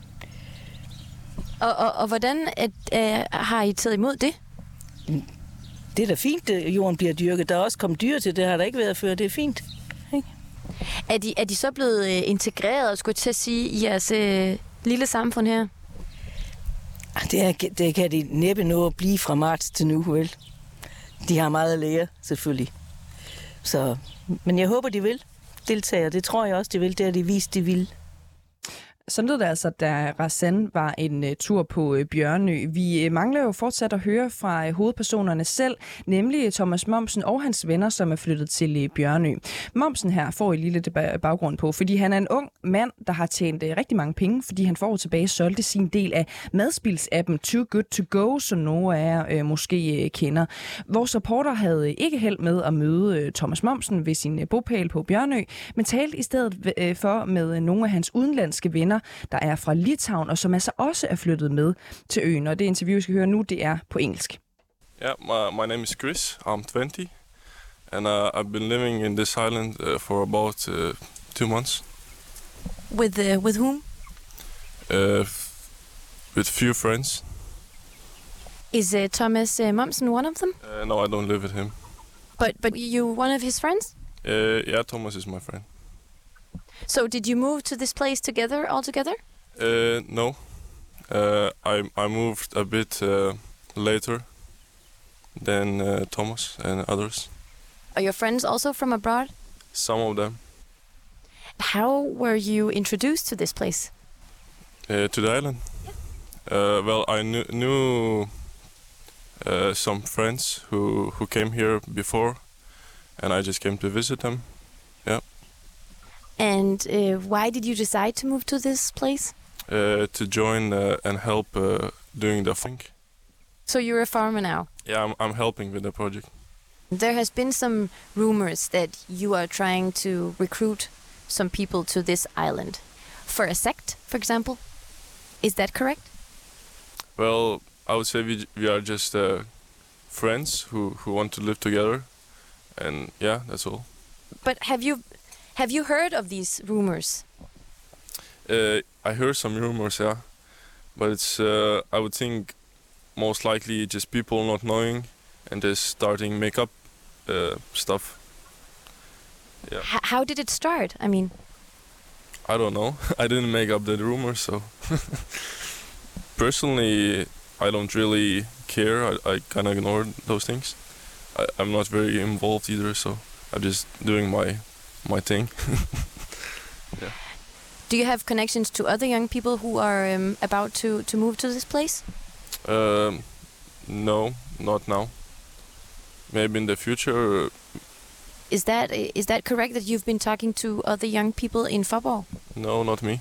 Og, og, og hvordan at, uh, har I taget imod det? Det er da fint, at jorden bliver dyrket. Der er også kommet dyr til det, har der ikke været før. Det er fint. Ikke? Er, de, er de så blevet uh, integreret, skulle jeg til at sige, i jeres uh, lille samfund her? Ah, det, er, det kan de næppe nå at blive fra marts til nu, vel? De har meget at lære, selvfølgelig. Så, men jeg håber, de vil deltage, det tror jeg også, de vil. Det har de vist, de vil. Så lød det altså, da Rassan var en uh, tur på uh, Bjørnø. Vi uh, mangler jo fortsat at høre fra uh, hovedpersonerne selv, nemlig Thomas Momsen og hans venner, som er flyttet til uh, Bjørnø. Momsen her får I lille baggrund på, fordi han er en ung mand, der har tjent uh, rigtig mange penge, fordi han får tilbage solgte sin del af madspilsappen Too Good To Go, som nogle af jer uh, måske uh, kender. Vores reporter havde uh, ikke held med at møde uh, Thomas Momsen ved sin uh, bopæl på Bjørnø, men talte i stedet uh, for med uh, nogle af hans udenlandske venner, der er fra Litauen, og som altså også er flyttet med til øen. Og det interview, vi skal høre nu, det er på engelsk. Yeah, my, my name is Chris. I'm 20, and uh, I've been living in this island uh, for about uh, two months. With uh, with whom? Uh, with few friends. Is uh, Thomas uh, Momsen one of them? Uh, no, I don't live with him. But but you one of his friends? Uh, yeah, Thomas is my friend. So did you move to this place together all together? Uh, no, uh, I I moved a bit uh, later than uh, Thomas and others. Are your friends also from abroad? Some of them How were you introduced to this place? uh, to the island. Uh, well, I knew, knew uh, some friends who who came here before, and I just came to visit them. Yeah, And uh, why did you decide to move to this place? uh, to join uh, and help uh, doing the thing. So you're a farmer now. Yeah, I'm I'm helping with the project. There has been some rumors that you are trying to recruit some people to this island for a sect, for example. Is that correct? Well, I would say we we are just uh, friends who who want to live together, and yeah, that's all. But have you have you heard of these rumors? Uh, I heard some rumors, yeah, but it's uh, I would think most likely just people not knowing and just starting makeup uh, stuff. Yeah, H- how did it start? I mean, I don't know. I didn't make up the rumors, so personally, I don't really care. I, I kind of ignore those things. I, I'm not very involved either, so I'm just doing my my thing. yeah. do you have connections to other young people who are um, about to, to move to this place? Um, no, not now. Maybe in the future. uh, Is that is that correct that you've been talking to other young people in Faaborg? No, not me.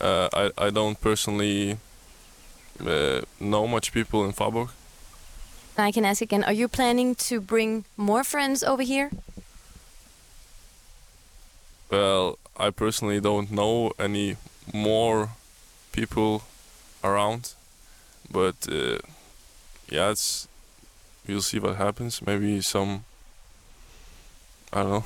Uh, I I don't personally uh, know much people in Faaborg. I can ask again. Are you planning to bring more friends over here? Well, I personally don't know any more people around, but uh, yeah, it's we'll see what happens. Maybe some. I don't know.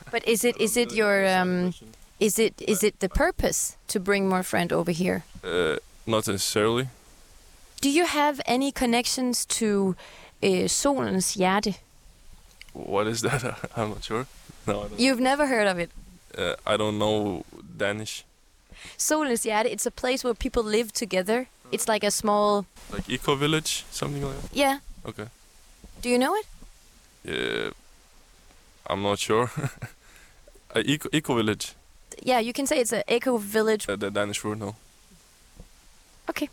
But is it is it your um, is it is it the purpose to bring more friend over here? uh, not necessarily. Do you have any connections to uh, Solens Hjerte? What is that? I'm not sure. No, I don't. You've never heard of it. Uh, I don't know Danish. Solens Hjerte, it's a place where people live together. It's like a small... Like eco village, something like that? Yeah. Okay. Do you know it? Yeah, I'm not sure. a eco, eco village. Yeah, you can say it's an eco village. Uh, the Danish word, no. Okay.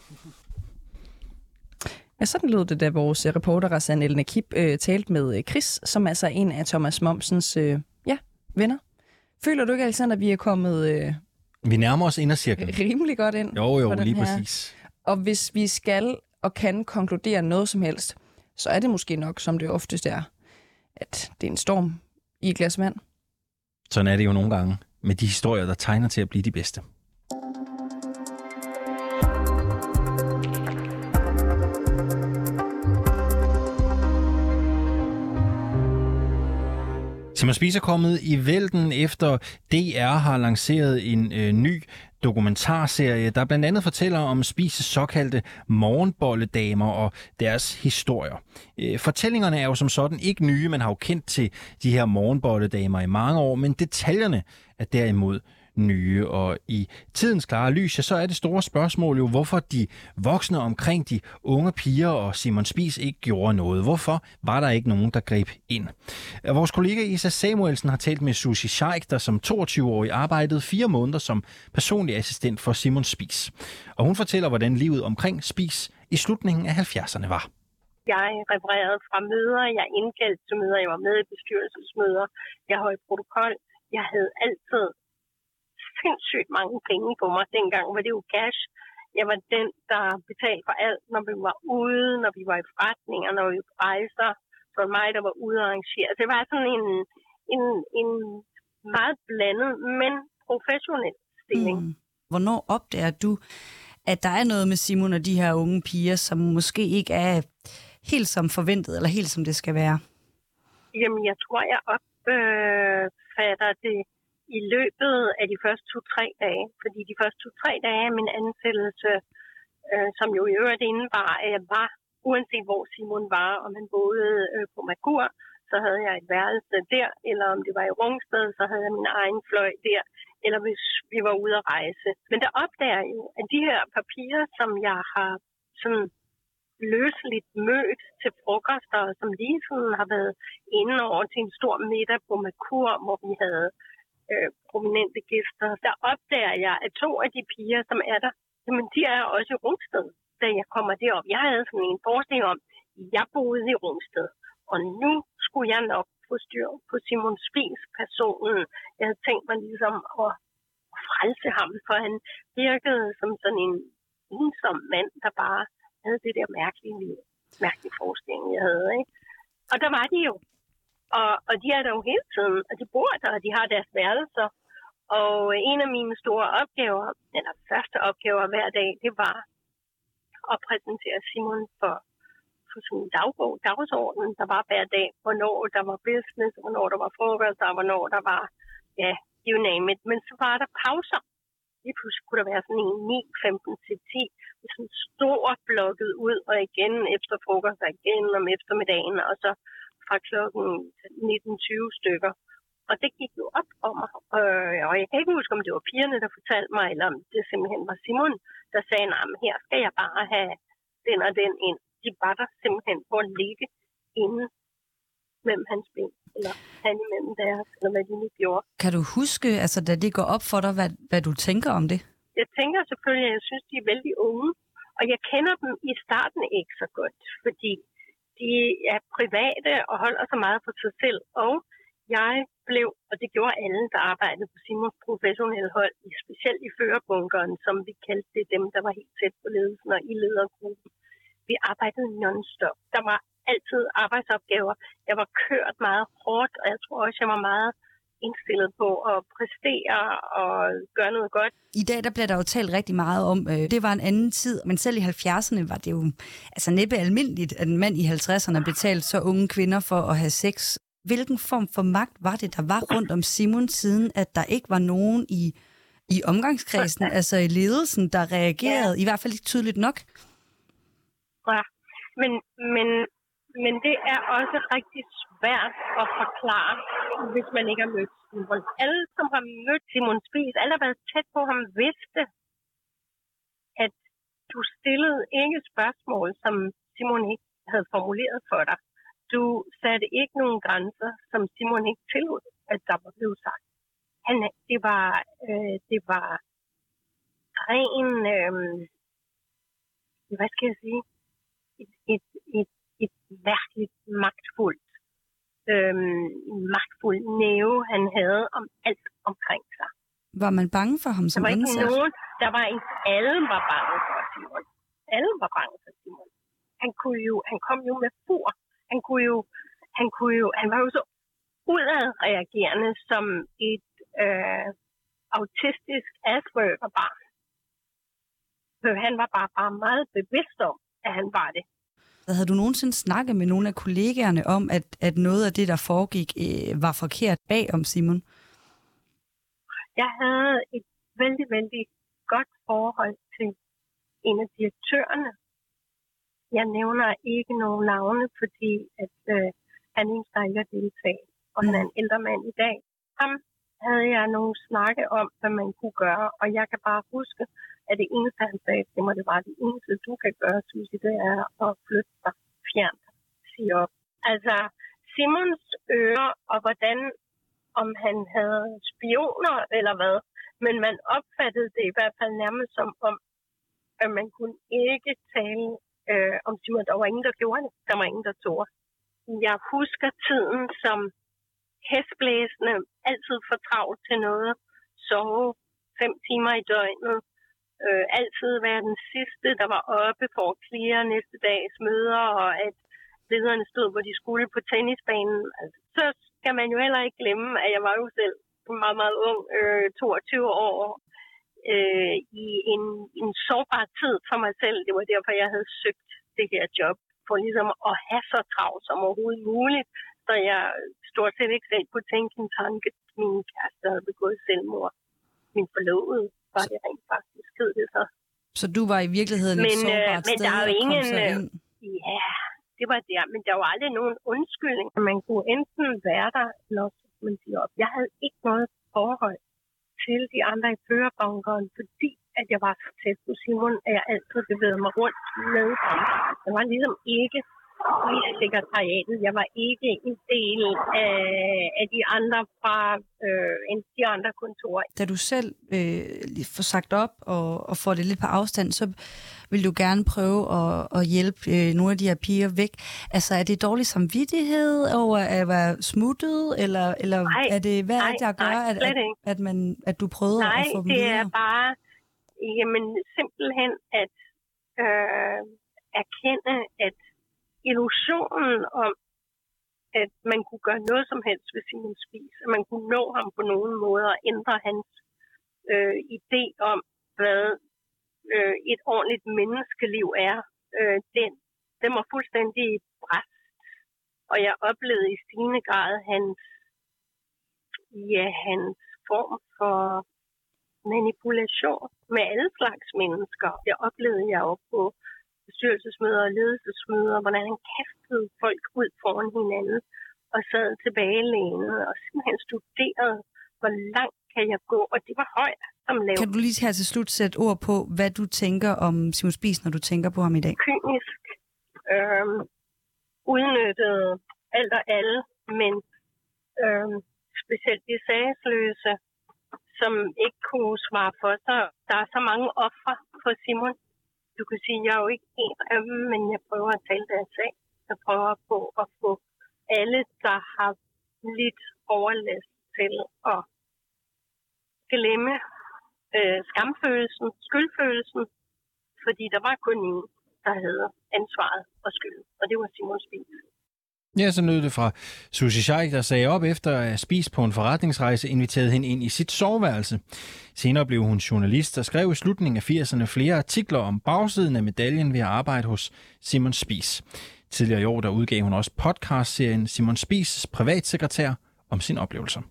Ja, sådan lød det, da vores reporter Rassan Elne Kip øh, talte med øh, Chris, som altså er en af Thomas Momsens øh, ja, venner. Føler du ikke, Alexander, at vi er kommet øh, Vi nærmer os indercirklen. rimelig godt ind? Jo, jo, lige her? præcis. Og hvis vi skal og kan konkludere noget som helst, så er det måske nok, som det oftest er, at det er en storm i et glas vand. Sådan er det jo nogle gange med de historier, der tegner til at blive de bedste. Som Spies er kommet i vælten efter DR har lanceret en øh, ny dokumentarserie, der blandt andet fortæller om Spises såkaldte morgenbolledamer og deres historier. Øh, fortællingerne er jo som sådan ikke nye, man har jo kendt til de her morgenbolledamer i mange år, men detaljerne er derimod nye. Og i tidens klare lys, ja, så er det store spørgsmål jo, hvorfor de voksne omkring de unge piger og Simon Spis ikke gjorde noget. Hvorfor var der ikke nogen, der greb ind? Øh, vores kollega Isa Samuelsen har talt med Susie Scheik, der som 22-årig arbejdede fire måneder som personlig assistent for Simon Spis. Og hun fortæller, hvordan livet omkring Spis i slutningen af 70'erne var. Jeg refererede fra møder, jeg indkaldte til møder, jeg var med i bestyrelsesmøder, jeg holdt protokol. Jeg havde altid sindssygt mange penge på mig. Dengang var det jo cash. Jeg var den, der betalte for alt, når vi var ude, når vi var i forretninger, når vi rejser. Så var mig, der var ude og arrangere. Det var sådan en, en, en meget blandet, men professionel stilling. Mm. Hvornår opdager du, at der er noget med Simon og de her unge piger, som måske ikke er helt som forventet, eller helt som det skal være? Jamen, jeg tror, jeg opfatter det i løbet af de første to-tre dage. Fordi de første to-tre dage af min ansættelse, øh, som jo i øvrigt indebar, at jeg var, uanset hvor Simon var, om han boede øh, på Magur, så havde jeg et værelse der, eller om det var i Rungsted, så havde jeg min egen fløj der, eller hvis vi var ude at rejse. Men der opdager jeg jo, at de her papirer, som jeg har sådan løseligt mødt til frokoster, som lige sådan har været inde over til en stor middag på Makur, hvor vi havde øh, prominente gæster, der opdager jeg, at to af de piger, som er der, jamen de er også i Rungsted, da jeg kommer derop. Jeg havde sådan en forestilling om, at jeg boede i Rungsted, og nu skulle jeg nok få styr på Simon Spies personen. Jeg havde tænkt mig ligesom at, at frelse ham, for han virkede som sådan en ensom mand, der bare havde det der mærkelige liv, mærkelige forestilling, jeg havde. Ikke? Og der var de jo. Og, og de er der jo hele tiden, og de bor der, og de har deres værelser. Og øh, en af mine store opgaver, eller første opgaver hver dag, det var at præsentere Simon for, for sådan en dagbog, dagsorden, der var hver dag, hvornår der var business, hvornår der var frokost, og hvornår der var, ja, you name it. Men så var der pauser. Lige pludselig kunne der være sådan en 9, 15 til 10, med sådan stor blokket ud, og igen efter frokost, og igen om eftermiddagen, og så fra klokken 19.20 stykker. Og det gik jo op for mig. Øh, og jeg kan ikke huske, om det var pigerne, der fortalte mig, eller om det simpelthen var Simon, der sagde, at her skal jeg bare have den og den ind. De var der simpelthen på at ligge inde mellem hans ben, eller han imellem deres, eller hvad de nu gjorde. Kan du huske, altså da det går op for dig, hvad, hvad du tænker om det? Jeg tænker selvfølgelig, at jeg synes, de er vældig unge, og jeg kender dem i starten ikke så godt, fordi de er private og holder så meget for sig selv. Og jeg blev, og det gjorde alle, der arbejdede på Simons professionelle hold, specielt i førerbunkeren, som vi kaldte det dem, der var helt tæt på ledelsen og i ledergruppen. Vi arbejdede non-stop. Der var altid arbejdsopgaver. Jeg var kørt meget hårdt, og jeg tror også, jeg var meget indstillet på at præstere og gøre noget godt. I dag der bliver der jo talt rigtig meget om, øh, det var en anden tid, men selv i 70'erne var det jo altså næppe almindeligt, at en mand i 50'erne betalte så unge kvinder for at have sex. Hvilken form for magt var det, der var rundt om Simon siden, at der ikke var nogen i, i omgangskredsen, altså i ledelsen, der reagerede, ja. i hvert fald ikke tydeligt nok? Ja, men, men men det er også rigtig svært at forklare, hvis man ikke har mødt Simon. Alle, som har mødt Simon Spies, alle har været tæt på ham, vidste, at du stillede ikke spørgsmål, som Simon ikke havde formuleret for dig. Du satte ikke nogen grænser, som Simon ikke tillod, at der var blevet sagt. Han, det var, øh, det var ren, øh, hvad skal jeg sige, et, et, et, et virkelig magtfuldt, øh, magtfuld næve, han havde om alt omkring sig. Var man bange for ham som der var ansat? Ikke nogen, der var ikke alle var bange for Simon. Alle var bange for Simon. Han, kunne jo, han kom jo med fur. Han kunne jo, han kunne jo, han var jo så udadreagerende som et øh, autistisk Asperger-barn. Så han var bare, bare meget bevidst om, at han var det. Havde du nogensinde snakket med nogle af kollegaerne om, at, at noget af det, der foregik, øh, var forkert bag om Simon? Jeg havde et vældig, vældig godt forhold til en af direktørerne. Jeg nævner ikke nogen navne, fordi at, øh, han ønsker ikke at deltage, og han er en ældre mand i dag. Ham havde jeg nogle snakke om, hvad man kunne gøre, og jeg kan bare huske, at det eneste, han sagde til mig, det var, det eneste, du kan gøre, Susie, det er at flytte dig fjernt, sige op. Altså, Simons ører, og hvordan, om han havde spioner eller hvad, men man opfattede det i hvert fald nærmest som om, at man kunne ikke tale øh, om Simon. Der var ingen, der gjorde det. Der var ingen, der tog Jeg husker tiden som hæsblæsende, altid for travlt til noget, sove fem timer i døgnet, øh, altid være den sidste, der var oppe for at klire næste dags møder, og at lederne stod, hvor de skulle på tennisbanen. Altså, så skal man jo heller ikke glemme, at jeg var jo selv meget, meget ung, øh, 22 år, øh, i en, en sårbar tid for mig selv. Det var derfor, jeg havde søgt det her job, for ligesom at have så travlt som overhovedet muligt, så jeg stort set ikke selv kunne tænke en tanke, min kæreste havde begået selvmord. Min forlovede var det rent faktisk, hed det så. Så du var i virkeligheden men, et sårbart men sted der er jo ingen, øh, ind? Ja, det var der, men der var aldrig nogen undskyldning. Man kunne enten være der, eller kunne man sige op. Jeg havde ikke noget forhold til de andre i førerbunkeren, fordi at jeg var så tæt på Simon, at jeg altid bevægede mig rundt med ham. Jeg var ligesom ikke i sekretariatet. Jeg var ikke en del af, af de andre fra øh, en, de andre kontorer. Da du selv øh, får sagt op og, og får det lidt på afstand, så vil du gerne prøve at, at hjælpe øh, nogle af de her piger væk. Altså, er det dårlig samvittighed over at være smuttet, eller, eller nej, er det, hvad nej, er det, der gør, nej, at, at, at, man, at du prøvede nej, at få dem det videre? er bare jamen, simpelthen at øh, erkende, at illusionen om, at man kunne gøre noget som helst ved Simon Spies, at man kunne nå ham på nogen måde og ændre hans øh, idé om, hvad øh, et ordentligt menneskeliv er, øh, den, den var fuldstændig bræst. Og jeg oplevede i stigende grad hans, ja, hans form for manipulation med alle slags mennesker. Det oplevede jeg jo på bestyrelsesmøder og ledelsesmøder, hvordan han kastede folk ud foran hinanden og sad tilbagelænet og simpelthen studerede, hvor langt kan jeg gå, og det var højt som lav. Kan du lige her til slut sætte ord på, hvad du tænker om Simon Spies, når du tænker på ham i dag? Kynisk, øh, udnyttet alt og alle, men øh, specielt de sagsløse, som ikke kunne svare for sig. Der er så mange ofre for Simon. Du kan sige, jeg er jo ikke en af dem, men jeg prøver at tale deres sag. Jeg prøver på at få alle, der har lidt overlast til at glemme øh, skamfølelsen, skyldfølelsen, fordi der var kun en, der havde ansvaret og skyld, og det var Simon Spies. Ja, så nød det fra Susie Scheik, der sagde op efter at have spist på en forretningsrejse, inviterede hende ind i sit soveværelse. Senere blev hun journalist og skrev i slutningen af 80'erne flere artikler om bagsiden af medaljen ved at arbejde hos Simon Spies. Tidligere i år der udgav hun også podcast-serien Simon Spies privatsekretær om sine oplevelser.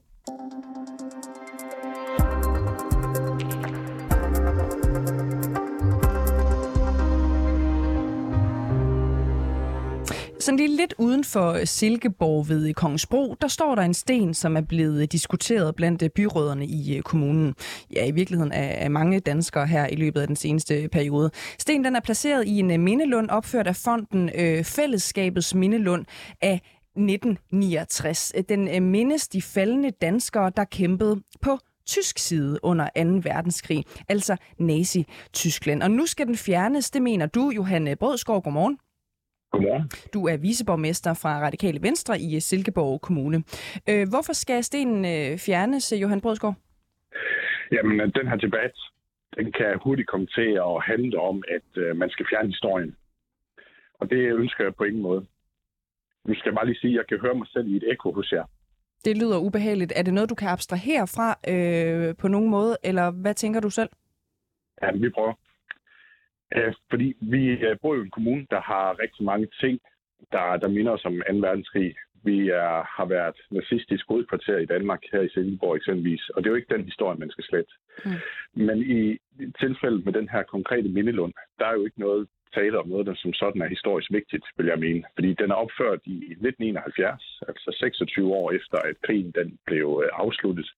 Sådan lige lidt uden for øh, Silkeborg ved Kongensbro, der står der en sten, som er blevet øh, diskuteret blandt øh, byråderne i kommunen. Ja, i virkeligheden af mange danskere her i løbet af den seneste periode. Sten den er placeret i en mindelund opført af fonden øh, Fællesskabets Mindelund af 1969. Den mindes de faldende danskere, der kæmpede på tysk side under 2. verdenskrig, altså Nazi-Tyskland. Og nu skal den fjernes, det mener du, Johanne Brødskov. Godmorgen. Godmorgen. Du er viceborgmester fra Radikale Venstre i Silkeborg Kommune. Øh, hvorfor skal stenen øh, fjernes, Johan Brødskov? Jamen, den her debat, den kan hurtigt komme til at handle om, at man skal fjerne historien. Og det ønsker jeg på ingen måde. Nu skal jeg bare lige sige, at jeg kan høre mig selv i et ekko hos jer. Det lyder ubehageligt. Er det noget, du kan abstrahere fra øh, på nogen måde, eller hvad tænker du selv? Ja, vi prøver. Øh, fordi vi øh, bor i en kommune, der har rigtig mange ting, der, der minder os om 2. verdenskrig. Vi er, har været nazistisk hovedkvarter i Danmark, her i Silkeborg eksempelvis, og det er jo ikke den historie, man skal slette. Mm. Men i tilfældet med den her konkrete mindelund, der er jo ikke noget tale om noget, der som sådan er historisk vigtigt, vil jeg mene. Fordi den er opført i 1971, altså 26 år efter, at krigen den blev øh, afsluttet.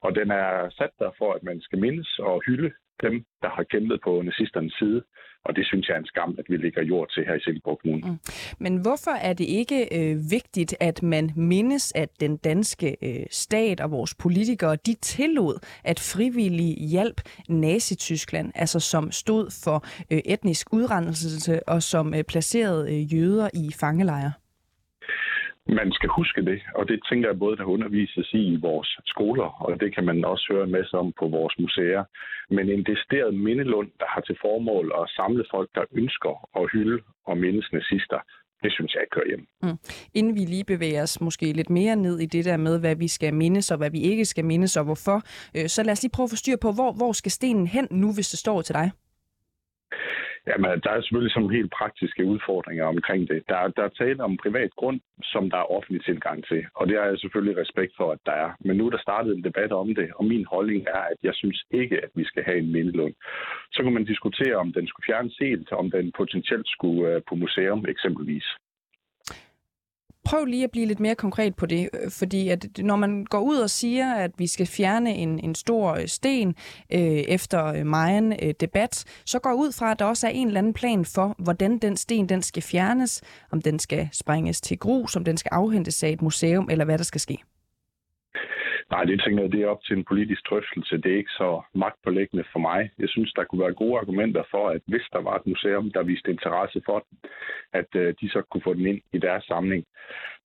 Og den er sat der for, at man skal mindes og hylde dem, der har kæmpet på nazisternes side. Og det synes jeg er en skam, at vi ligger jord til her i Silkeborg Kommune. Mm. Men hvorfor er det ikke øh, vigtigt, at man mindes, at den danske øh, stat og vores politikere, de tillod, at frivillig hjælp Nazi-Tyskland, altså som stod for øh, etnisk udrenselse og som øh, placerede øh, jøder i fangelejre? Man skal huske det, og det tænker jeg både, der undervises i i vores skoler, og det kan man også høre en masse om på vores museer. Men en decideret mindelund, der har til formål at samle folk, der ønsker at hylde og mindes nazister, det synes jeg ikke hører hjem. Mm. Inden vi lige bevæger os måske lidt mere ned i det der med, hvad vi skal mindes og hvad vi ikke skal mindes og hvorfor, øh, så lad os lige prøve at få styr på, hvor, hvor skal stenen hen nu, hvis det står til dig? Jamen, der er selvfølgelig sådan helt praktiske udfordringer omkring det. Der, der er tale om privat grund, som der er offentlig tilgang til, og det har jeg selvfølgelig respekt for, at der er. Men nu er der startet en debat om det, og min holdning er, at jeg synes ikke, at vi skal have en mindelund. Så kan man diskutere, om den skulle fjernes helt, om den potentielt skulle øh, på museum eksempelvis prøv lige at blive lidt mere konkret på det, øh, fordi at når man går ud og siger, at vi skal fjerne en, en stor øh, sten øh, efter øh, meget øh, debat, så går ud fra, at der også er en eller anden plan for, hvordan den sten den skal fjernes, om den skal sprænges til grus, om den skal afhentes af et museum, eller hvad der skal ske. Nej, det tænker jeg, det er op til en politisk drøftelse. Det er ikke så magtpålæggende for mig. Jeg synes, der kunne være gode argumenter for, at hvis der var et museum, der viste interesse for den, at øh, de så kunne få den ind i deres samling.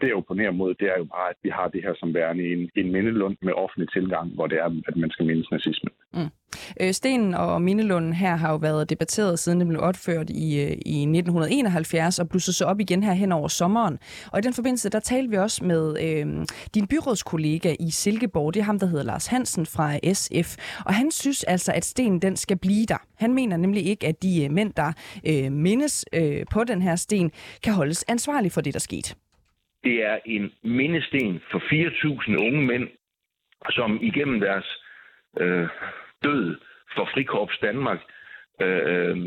Det jeg oponerer mod, det er jo bare, at vi har det her som værende en, en mindelund med offentlig tilgang, hvor det er, at man skal mindes nazismen. Mm. Øh, Stenen og Mindelunden her har jo været debatteret siden det blev opført i, øh, i 1971 og blussede så op igen her hen over sommeren. Og i den forbindelse, der talte vi også med øh, din byrådskollega i Silkeborg. Det er ham, der hedder Lars Hansen fra SF. Og han synes altså, at stenen den skal blive der. Han mener nemlig ikke, at de øh, mænd, der øh, mindes øh, på den her sten, kan holdes ansvarlige for det, der skete. Det er en mindesten for 4.000 unge mænd, som igennem deres øh, død for Frikorps Danmark, øh, øh,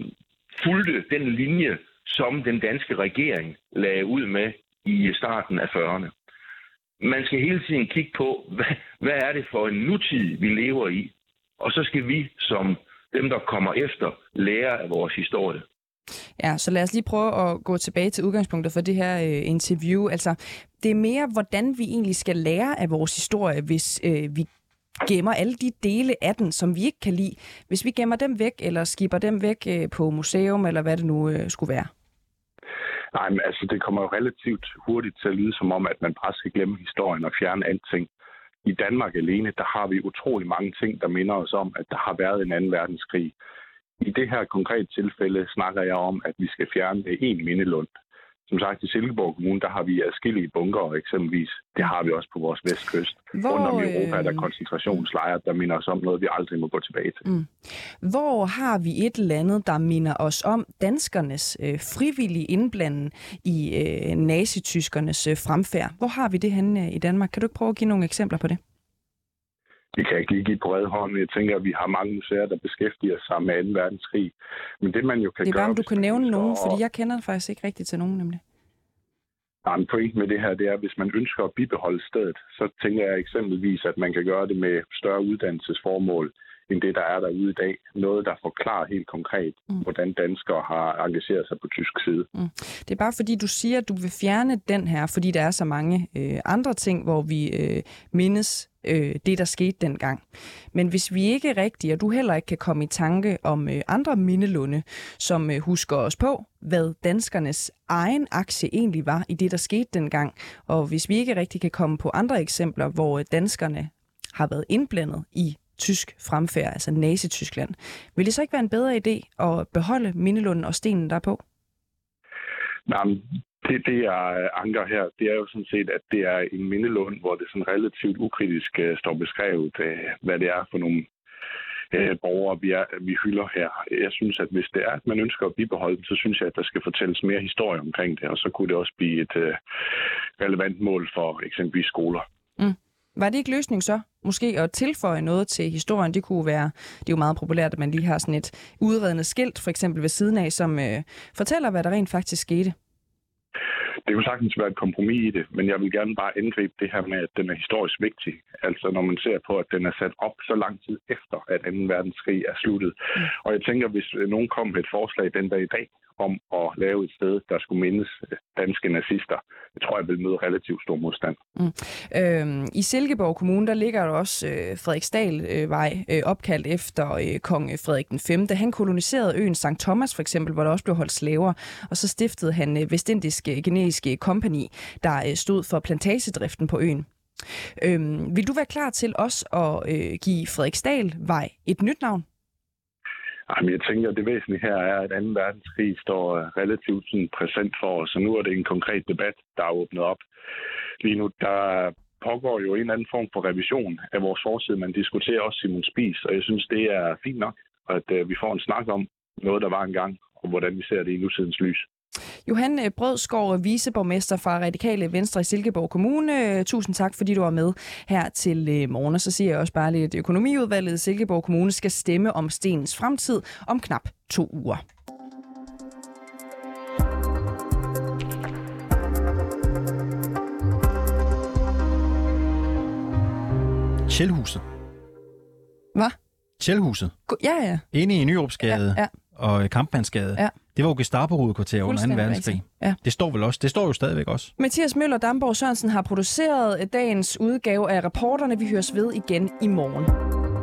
fulgte den linje, som den danske regering lagde ud med i starten af 40'erne. Man skal hele tiden kigge på, hvad, hvad er det for en nutid, vi lever i? Og så skal vi, som dem, der kommer efter, lære af vores historie. Ja, så lad os lige prøve at gå tilbage til udgangspunktet for det her øh, interview. Altså, det er mere, hvordan vi egentlig skal lære af vores historie, hvis øh, vi gemmer alle de dele af den, som vi ikke kan lide, hvis vi gemmer dem væk, eller skipper dem væk øh, på museum, eller hvad det nu øh, skulle være? Nej, men altså, det kommer jo relativt hurtigt til at lyde som om, at man bare skal glemme historien og fjerne alting. I Danmark alene, der har vi utrolig mange ting, der minder os om, at der har været en anden verdenskrig. I det her konkrete tilfælde snakker jeg om, at vi skal fjerne en mindelund. Som sagt, i Silkeborg Kommune, der har vi adskillige bunker eksempelvis. Det har vi også på vores vestkyst. Hvor, Rundt om i Europa, der er øh, koncentrationslejre, der minder os om noget, vi aldrig må gå tilbage til. Mm. Hvor har vi et eller andet, der minder os om danskernes øh, frivillige indblanden i øh, nazityskernes øh, fremfærd? Hvor har vi det henne øh, i Danmark? Kan du ikke prøve at give nogle eksempler på det? Det kan ikke lige give på red hånd. Jeg tænker, at vi har mange museer, der beskæftiger sig med 2. verdenskrig. Men det man jo kan det er bare, om du kan nævne nogen, fordi jeg kender faktisk ikke rigtigt til nogen nemlig. Nej, en point med det her, det er, at hvis man ønsker at bibeholde stedet, så tænker jeg eksempelvis, at man kan gøre det med større uddannelsesformål, end det, der er derude i dag. Noget, der forklarer helt konkret, mm. hvordan danskere har engageret sig på tysk side. Mm. Det er bare fordi, du siger, at du vil fjerne den her, fordi der er så mange øh, andre ting, hvor vi øh, mindes øh, det, der skete dengang. Men hvis vi ikke rigtigt, og du heller ikke kan komme i tanke om øh, andre mindelunde, som øh, husker os på, hvad danskernes egen aktie egentlig var i det, der skete dengang, og hvis vi ikke rigtig kan komme på andre eksempler, hvor øh, danskerne har været indblandet i tysk fremfærd, altså Nazi-Tyskland. Vil det så ikke være en bedre idé at beholde mindelunden og stenen derpå? Nej, det, det jeg anker her, det er jo sådan set, at det er en mindelund, hvor det sådan relativt ukritisk uh, står beskrevet, uh, hvad det er for nogle uh, borgere, vi, er, vi hylder her. Jeg synes, at hvis det er, at man ønsker at bibeholde dem, så synes jeg, at der skal fortælles mere historie omkring det, og så kunne det også blive et uh, relevant mål for eksempelvis skoler. Mm. Var det ikke løsning så? Måske at tilføje noget til historien, det kunne være, det er jo meget populært, at man lige har sådan et udredende skilt, for eksempel ved siden af, som øh, fortæller, hvad der rent faktisk skete. Det kunne sagtens være et kompromis i det, men jeg vil gerne bare indgribe det her med, at den er historisk vigtig. Altså når man ser på, at den er sat op så lang tid efter, at 2. verdenskrig er sluttet. Mm. Og jeg tænker, hvis nogen kom med et forslag den dag i dag, om at lave et sted, der skulle mindes øh, danske nazister. Det tror jeg vil møde relativt stor modstand. Mm. Øhm, I Silkeborg Kommune, der ligger der også øh, Frederiksdalvej, øh, opkaldt efter øh, kong Frederik den 5. Han koloniserede øen St. Thomas for eksempel, hvor der også blev holdt slaver, og så stiftede han øh, Vestindiske øh, Genetiske Kompani, øh, der øh, stod for plantagedriften på øen. Øhm, vil du være klar til os at øh, give Frederiksdalvej et nyt navn? Ah, Jamen, jeg tænker, at det væsentlige her er, at 2. verdenskrig står øh, relativt sådan præsent for os, og nu er det en konkret debat, der er åbnet op. Lige nu, der pågår jo en eller anden form for revision af vores forside. Man diskuterer også Simon Spis, og jeg synes, det er fint nok, at øh, vi får en snak om noget, der var engang, og hvordan vi ser det i nutidens lys. Johan øh, Brødskov, viceborgmester fra Radikale Venstre i Silkeborg Kommune. Øh, tusind tak, fordi du var med her til øh, morgen. Og så siger jeg også bare lidt, at økonomiudvalget i Silkeborg Kommune skal stemme om Stenens fremtid om knap to uger. Tjælhuset. Hvad? Tjælhuset. Ja, ja. Inde i Nyropsgade ja, ja. Og Kampmandsgade. Ja. Det var jo Gestapo-hovedkvarter under 2. verdenskrig. Ja. Det står vel også. Det står jo stadigvæk også. Mathias Møller Damborg Sørensen har produceret dagens udgave af rapporterne. Vi høres ved igen i morgen.